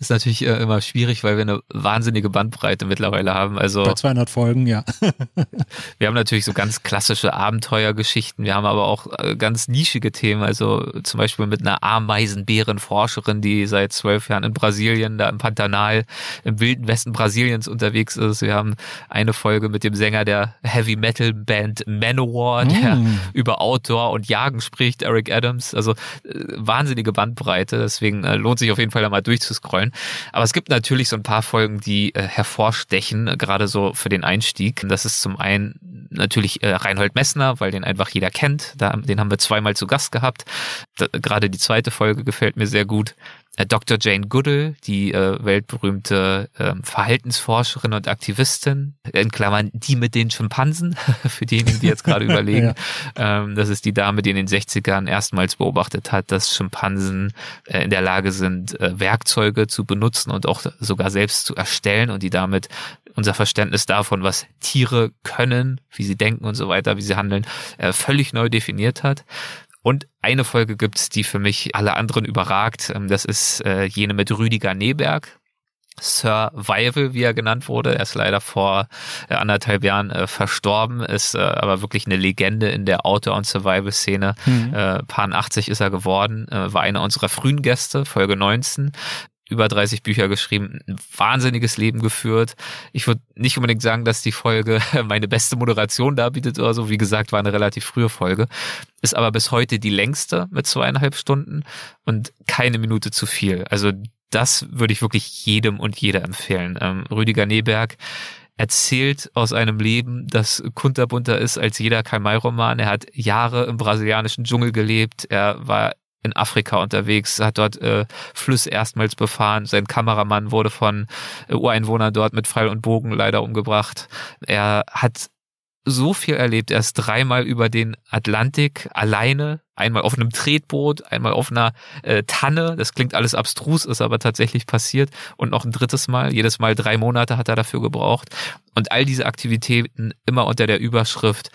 Ist natürlich äh, immer schwierig, weil wir eine wahnsinnige Bandbreite mittlerweile haben. Also bei 200 Folgen, ja. wir haben natürlich so ganz klassische Abenteuergeschichten. Wir haben aber auch äh, ganz nischige Themen. Also zum Beispiel mit einer Ameisenbärenforscherin, die seit zwölf Jahren in Brasilien, da im Pantanal, im wilden Westen Brasiliens unterwegs ist. Wir haben eine Folge mit dem Sänger der Heavy Metal Band Manowar, der mm. über Outdoor und Jagen spricht, Eric Adams. Also äh, wahnsinnige Bandbreite. Deswegen lohnt sich auf jeden Fall da mal durchzuscrollen. Aber es gibt natürlich so ein paar Folgen, die äh, hervorstechen, äh, gerade so für den Einstieg. Das ist zum einen natürlich äh, Reinhold Messner, weil den einfach jeder kennt. Da, den haben wir zweimal zu Gast gehabt. Da, gerade die zweite Folge gefällt mir sehr gut. Äh, Dr. Jane Goodall, die äh, weltberühmte äh, Verhaltensforscherin und Aktivistin, in Klammern die mit den Schimpansen, für diejenigen, die jetzt gerade überlegen. ja. ähm, das ist die Dame, die in den 60ern erstmals beobachtet hat, dass Schimpansen äh, in der Lage sind, äh, Werkzeuge zu benutzen und auch sogar selbst zu erstellen und die damit unser Verständnis davon, was Tiere können, wie sie denken und so weiter, wie sie handeln, äh, völlig neu definiert hat. Und eine Folge gibt's, die für mich alle anderen überragt. Ähm, das ist äh, jene mit Rüdiger Neberg. Sir Weivel, wie er genannt wurde. Er ist leider vor äh, anderthalb Jahren äh, verstorben, ist äh, aber wirklich eine Legende in der Outdoor- und Survival-Szene. Mhm. Äh, Pan 80 ist er geworden, äh, war einer unserer frühen Gäste, Folge 19 über 30 Bücher geschrieben, ein wahnsinniges Leben geführt. Ich würde nicht unbedingt sagen, dass die Folge meine beste Moderation darbietet oder so. Wie gesagt, war eine relativ frühe Folge. Ist aber bis heute die längste mit zweieinhalb Stunden und keine Minute zu viel. Also das würde ich wirklich jedem und jeder empfehlen. Ähm, Rüdiger Neberg erzählt aus einem Leben, das kunterbunter ist als jeder Karl-May-Roman. Er hat Jahre im brasilianischen Dschungel gelebt. Er war in Afrika unterwegs, hat dort äh, Flüsse erstmals befahren. Sein Kameramann wurde von äh, Ureinwohnern dort mit Pfeil und Bogen leider umgebracht. Er hat so viel erlebt. Er ist dreimal über den Atlantik alleine, einmal auf einem Tretboot, einmal auf einer äh, Tanne. Das klingt alles abstrus, ist aber tatsächlich passiert. Und noch ein drittes Mal. Jedes Mal drei Monate hat er dafür gebraucht. Und all diese Aktivitäten immer unter der Überschrift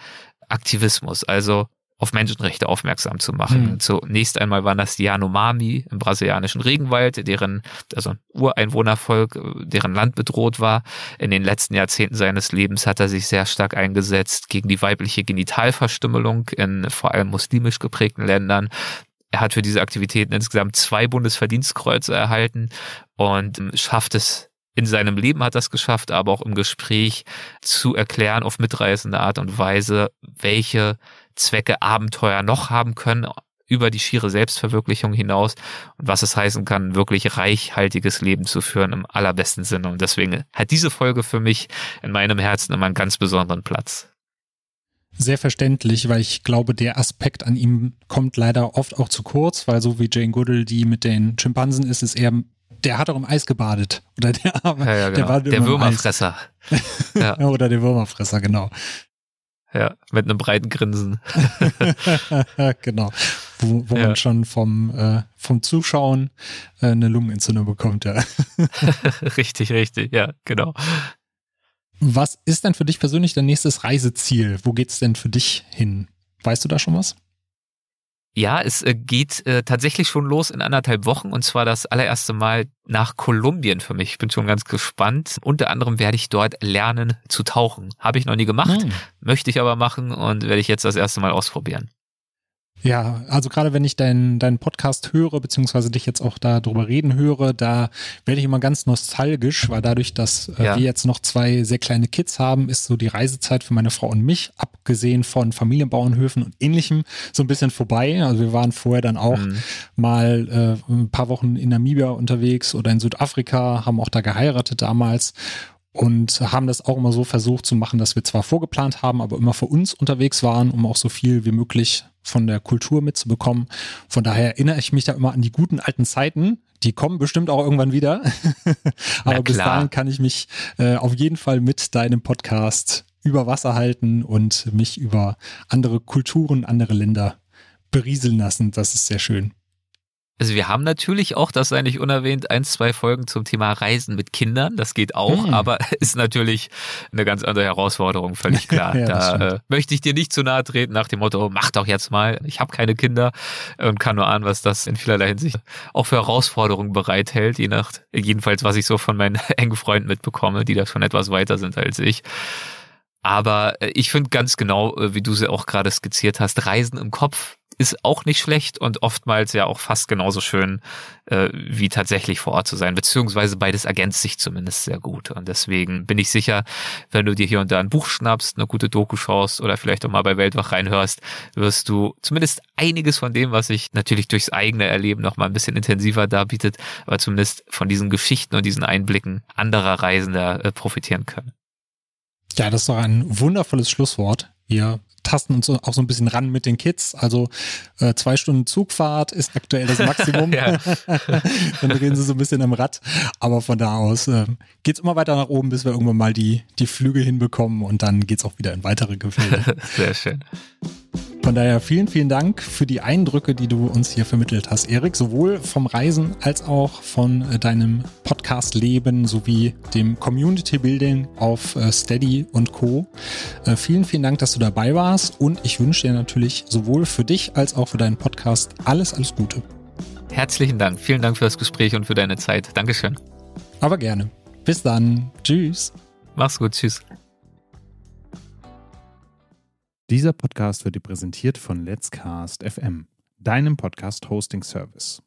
Aktivismus. Also auf Menschenrechte aufmerksam zu machen. Mhm. Zunächst einmal waren das die Yanomami im brasilianischen Regenwald, deren, also ein Ureinwohnervolk, deren Land bedroht war. In den letzten Jahrzehnten seines Lebens hat er sich sehr stark eingesetzt gegen die weibliche Genitalverstümmelung in vor allem muslimisch geprägten Ländern. Er hat für diese Aktivitäten insgesamt zwei Bundesverdienstkreuze erhalten und schafft es in seinem Leben hat das geschafft, aber auch im Gespräch zu erklären auf mitreißende Art und Weise, welche Zwecke Abenteuer noch haben können über die schiere Selbstverwirklichung hinaus und was es heißen kann, wirklich reichhaltiges Leben zu führen im allerbesten Sinne. Und deswegen hat diese Folge für mich in meinem Herzen immer einen ganz besonderen Platz. Sehr verständlich, weil ich glaube, der Aspekt an ihm kommt leider oft auch zu kurz, weil so wie Jane Goodall, die mit den Schimpansen ist, ist er, der hat auch im Eis gebadet. Oder der, ja, ja, genau. der der Würmerfresser. ja. Oder der Würmerfresser, genau. Ja, mit einem breiten Grinsen. genau. Wo, wo ja. man schon vom, äh, vom Zuschauen äh, eine Lungenentzündung bekommt, ja. richtig, richtig, ja, genau. Was ist denn für dich persönlich dein nächstes Reiseziel? Wo geht's denn für dich hin? Weißt du da schon was? Ja, es äh, geht äh, tatsächlich schon los in anderthalb Wochen und zwar das allererste Mal nach Kolumbien für mich. Ich bin schon ganz gespannt. Unter anderem werde ich dort lernen zu tauchen. Habe ich noch nie gemacht, hm. möchte ich aber machen und werde ich jetzt das erste Mal ausprobieren. Ja, also gerade wenn ich deinen deinen Podcast höre, beziehungsweise dich jetzt auch darüber reden höre, da werde ich immer ganz nostalgisch, weil dadurch, dass äh, ja. wir jetzt noch zwei sehr kleine Kids haben, ist so die Reisezeit für meine Frau und mich, abgesehen von Familienbauernhöfen und ähnlichem, so ein bisschen vorbei. Also wir waren vorher dann auch mhm. mal äh, ein paar Wochen in Namibia unterwegs oder in Südafrika, haben auch da geheiratet damals und haben das auch immer so versucht zu machen, dass wir zwar vorgeplant haben, aber immer für uns unterwegs waren, um auch so viel wie möglich von der Kultur mitzubekommen. Von daher erinnere ich mich da immer an die guten alten Zeiten. Die kommen bestimmt auch irgendwann wieder. aber bis dahin kann ich mich äh, auf jeden Fall mit deinem Podcast über Wasser halten und mich über andere Kulturen, andere Länder berieseln lassen. Das ist sehr schön. Also wir haben natürlich auch, das sei nicht unerwähnt, ein, zwei Folgen zum Thema Reisen mit Kindern. Das geht auch, hm. aber ist natürlich eine ganz andere Herausforderung, völlig klar. ja, da äh, möchte ich dir nicht zu nahe treten nach dem Motto, mach doch jetzt mal. Ich habe keine Kinder und kann nur ahnen, was das in vielerlei Hinsicht auch für Herausforderungen bereithält, je nach, jedenfalls was ich so von meinen engen Freunden mitbekomme, die da schon etwas weiter sind als ich. Aber äh, ich finde ganz genau, äh, wie du sie auch gerade skizziert hast, Reisen im Kopf ist auch nicht schlecht und oftmals ja auch fast genauso schön, äh, wie tatsächlich vor Ort zu sein, beziehungsweise beides ergänzt sich zumindest sehr gut. Und deswegen bin ich sicher, wenn du dir hier und da ein Buch schnappst, eine gute Doku schaust oder vielleicht auch mal bei Weltwach reinhörst, wirst du zumindest einiges von dem, was sich natürlich durchs eigene Erleben noch mal ein bisschen intensiver darbietet, aber zumindest von diesen Geschichten und diesen Einblicken anderer Reisender äh, profitieren können. Ja, das ist doch ein wundervolles Schlusswort. Wir tasten uns auch so ein bisschen ran mit den Kids. Also äh, zwei Stunden Zugfahrt ist aktuell das Maximum. Dann drehen sie so ein bisschen am Rad. Aber von da aus äh, geht immer weiter nach oben, bis wir irgendwann mal die, die Flüge hinbekommen und dann geht's auch wieder in weitere Gefilde. Sehr schön. Von daher vielen, vielen Dank für die Eindrücke, die du uns hier vermittelt hast, Erik, sowohl vom Reisen als auch von äh, deinem Podcast-Leben sowie dem Community-Building auf äh, Steady und Co. Äh, vielen, vielen Dank, dass du dabei warst und ich wünsche dir natürlich sowohl für dich als auch für deinen Podcast alles, alles Gute. Herzlichen Dank. Vielen Dank für das Gespräch und für deine Zeit. Dankeschön. Aber gerne. Bis dann. Tschüss. Mach's gut. Tschüss. Dieser Podcast wird dir präsentiert von Let's Cast FM, deinem Podcast-Hosting-Service.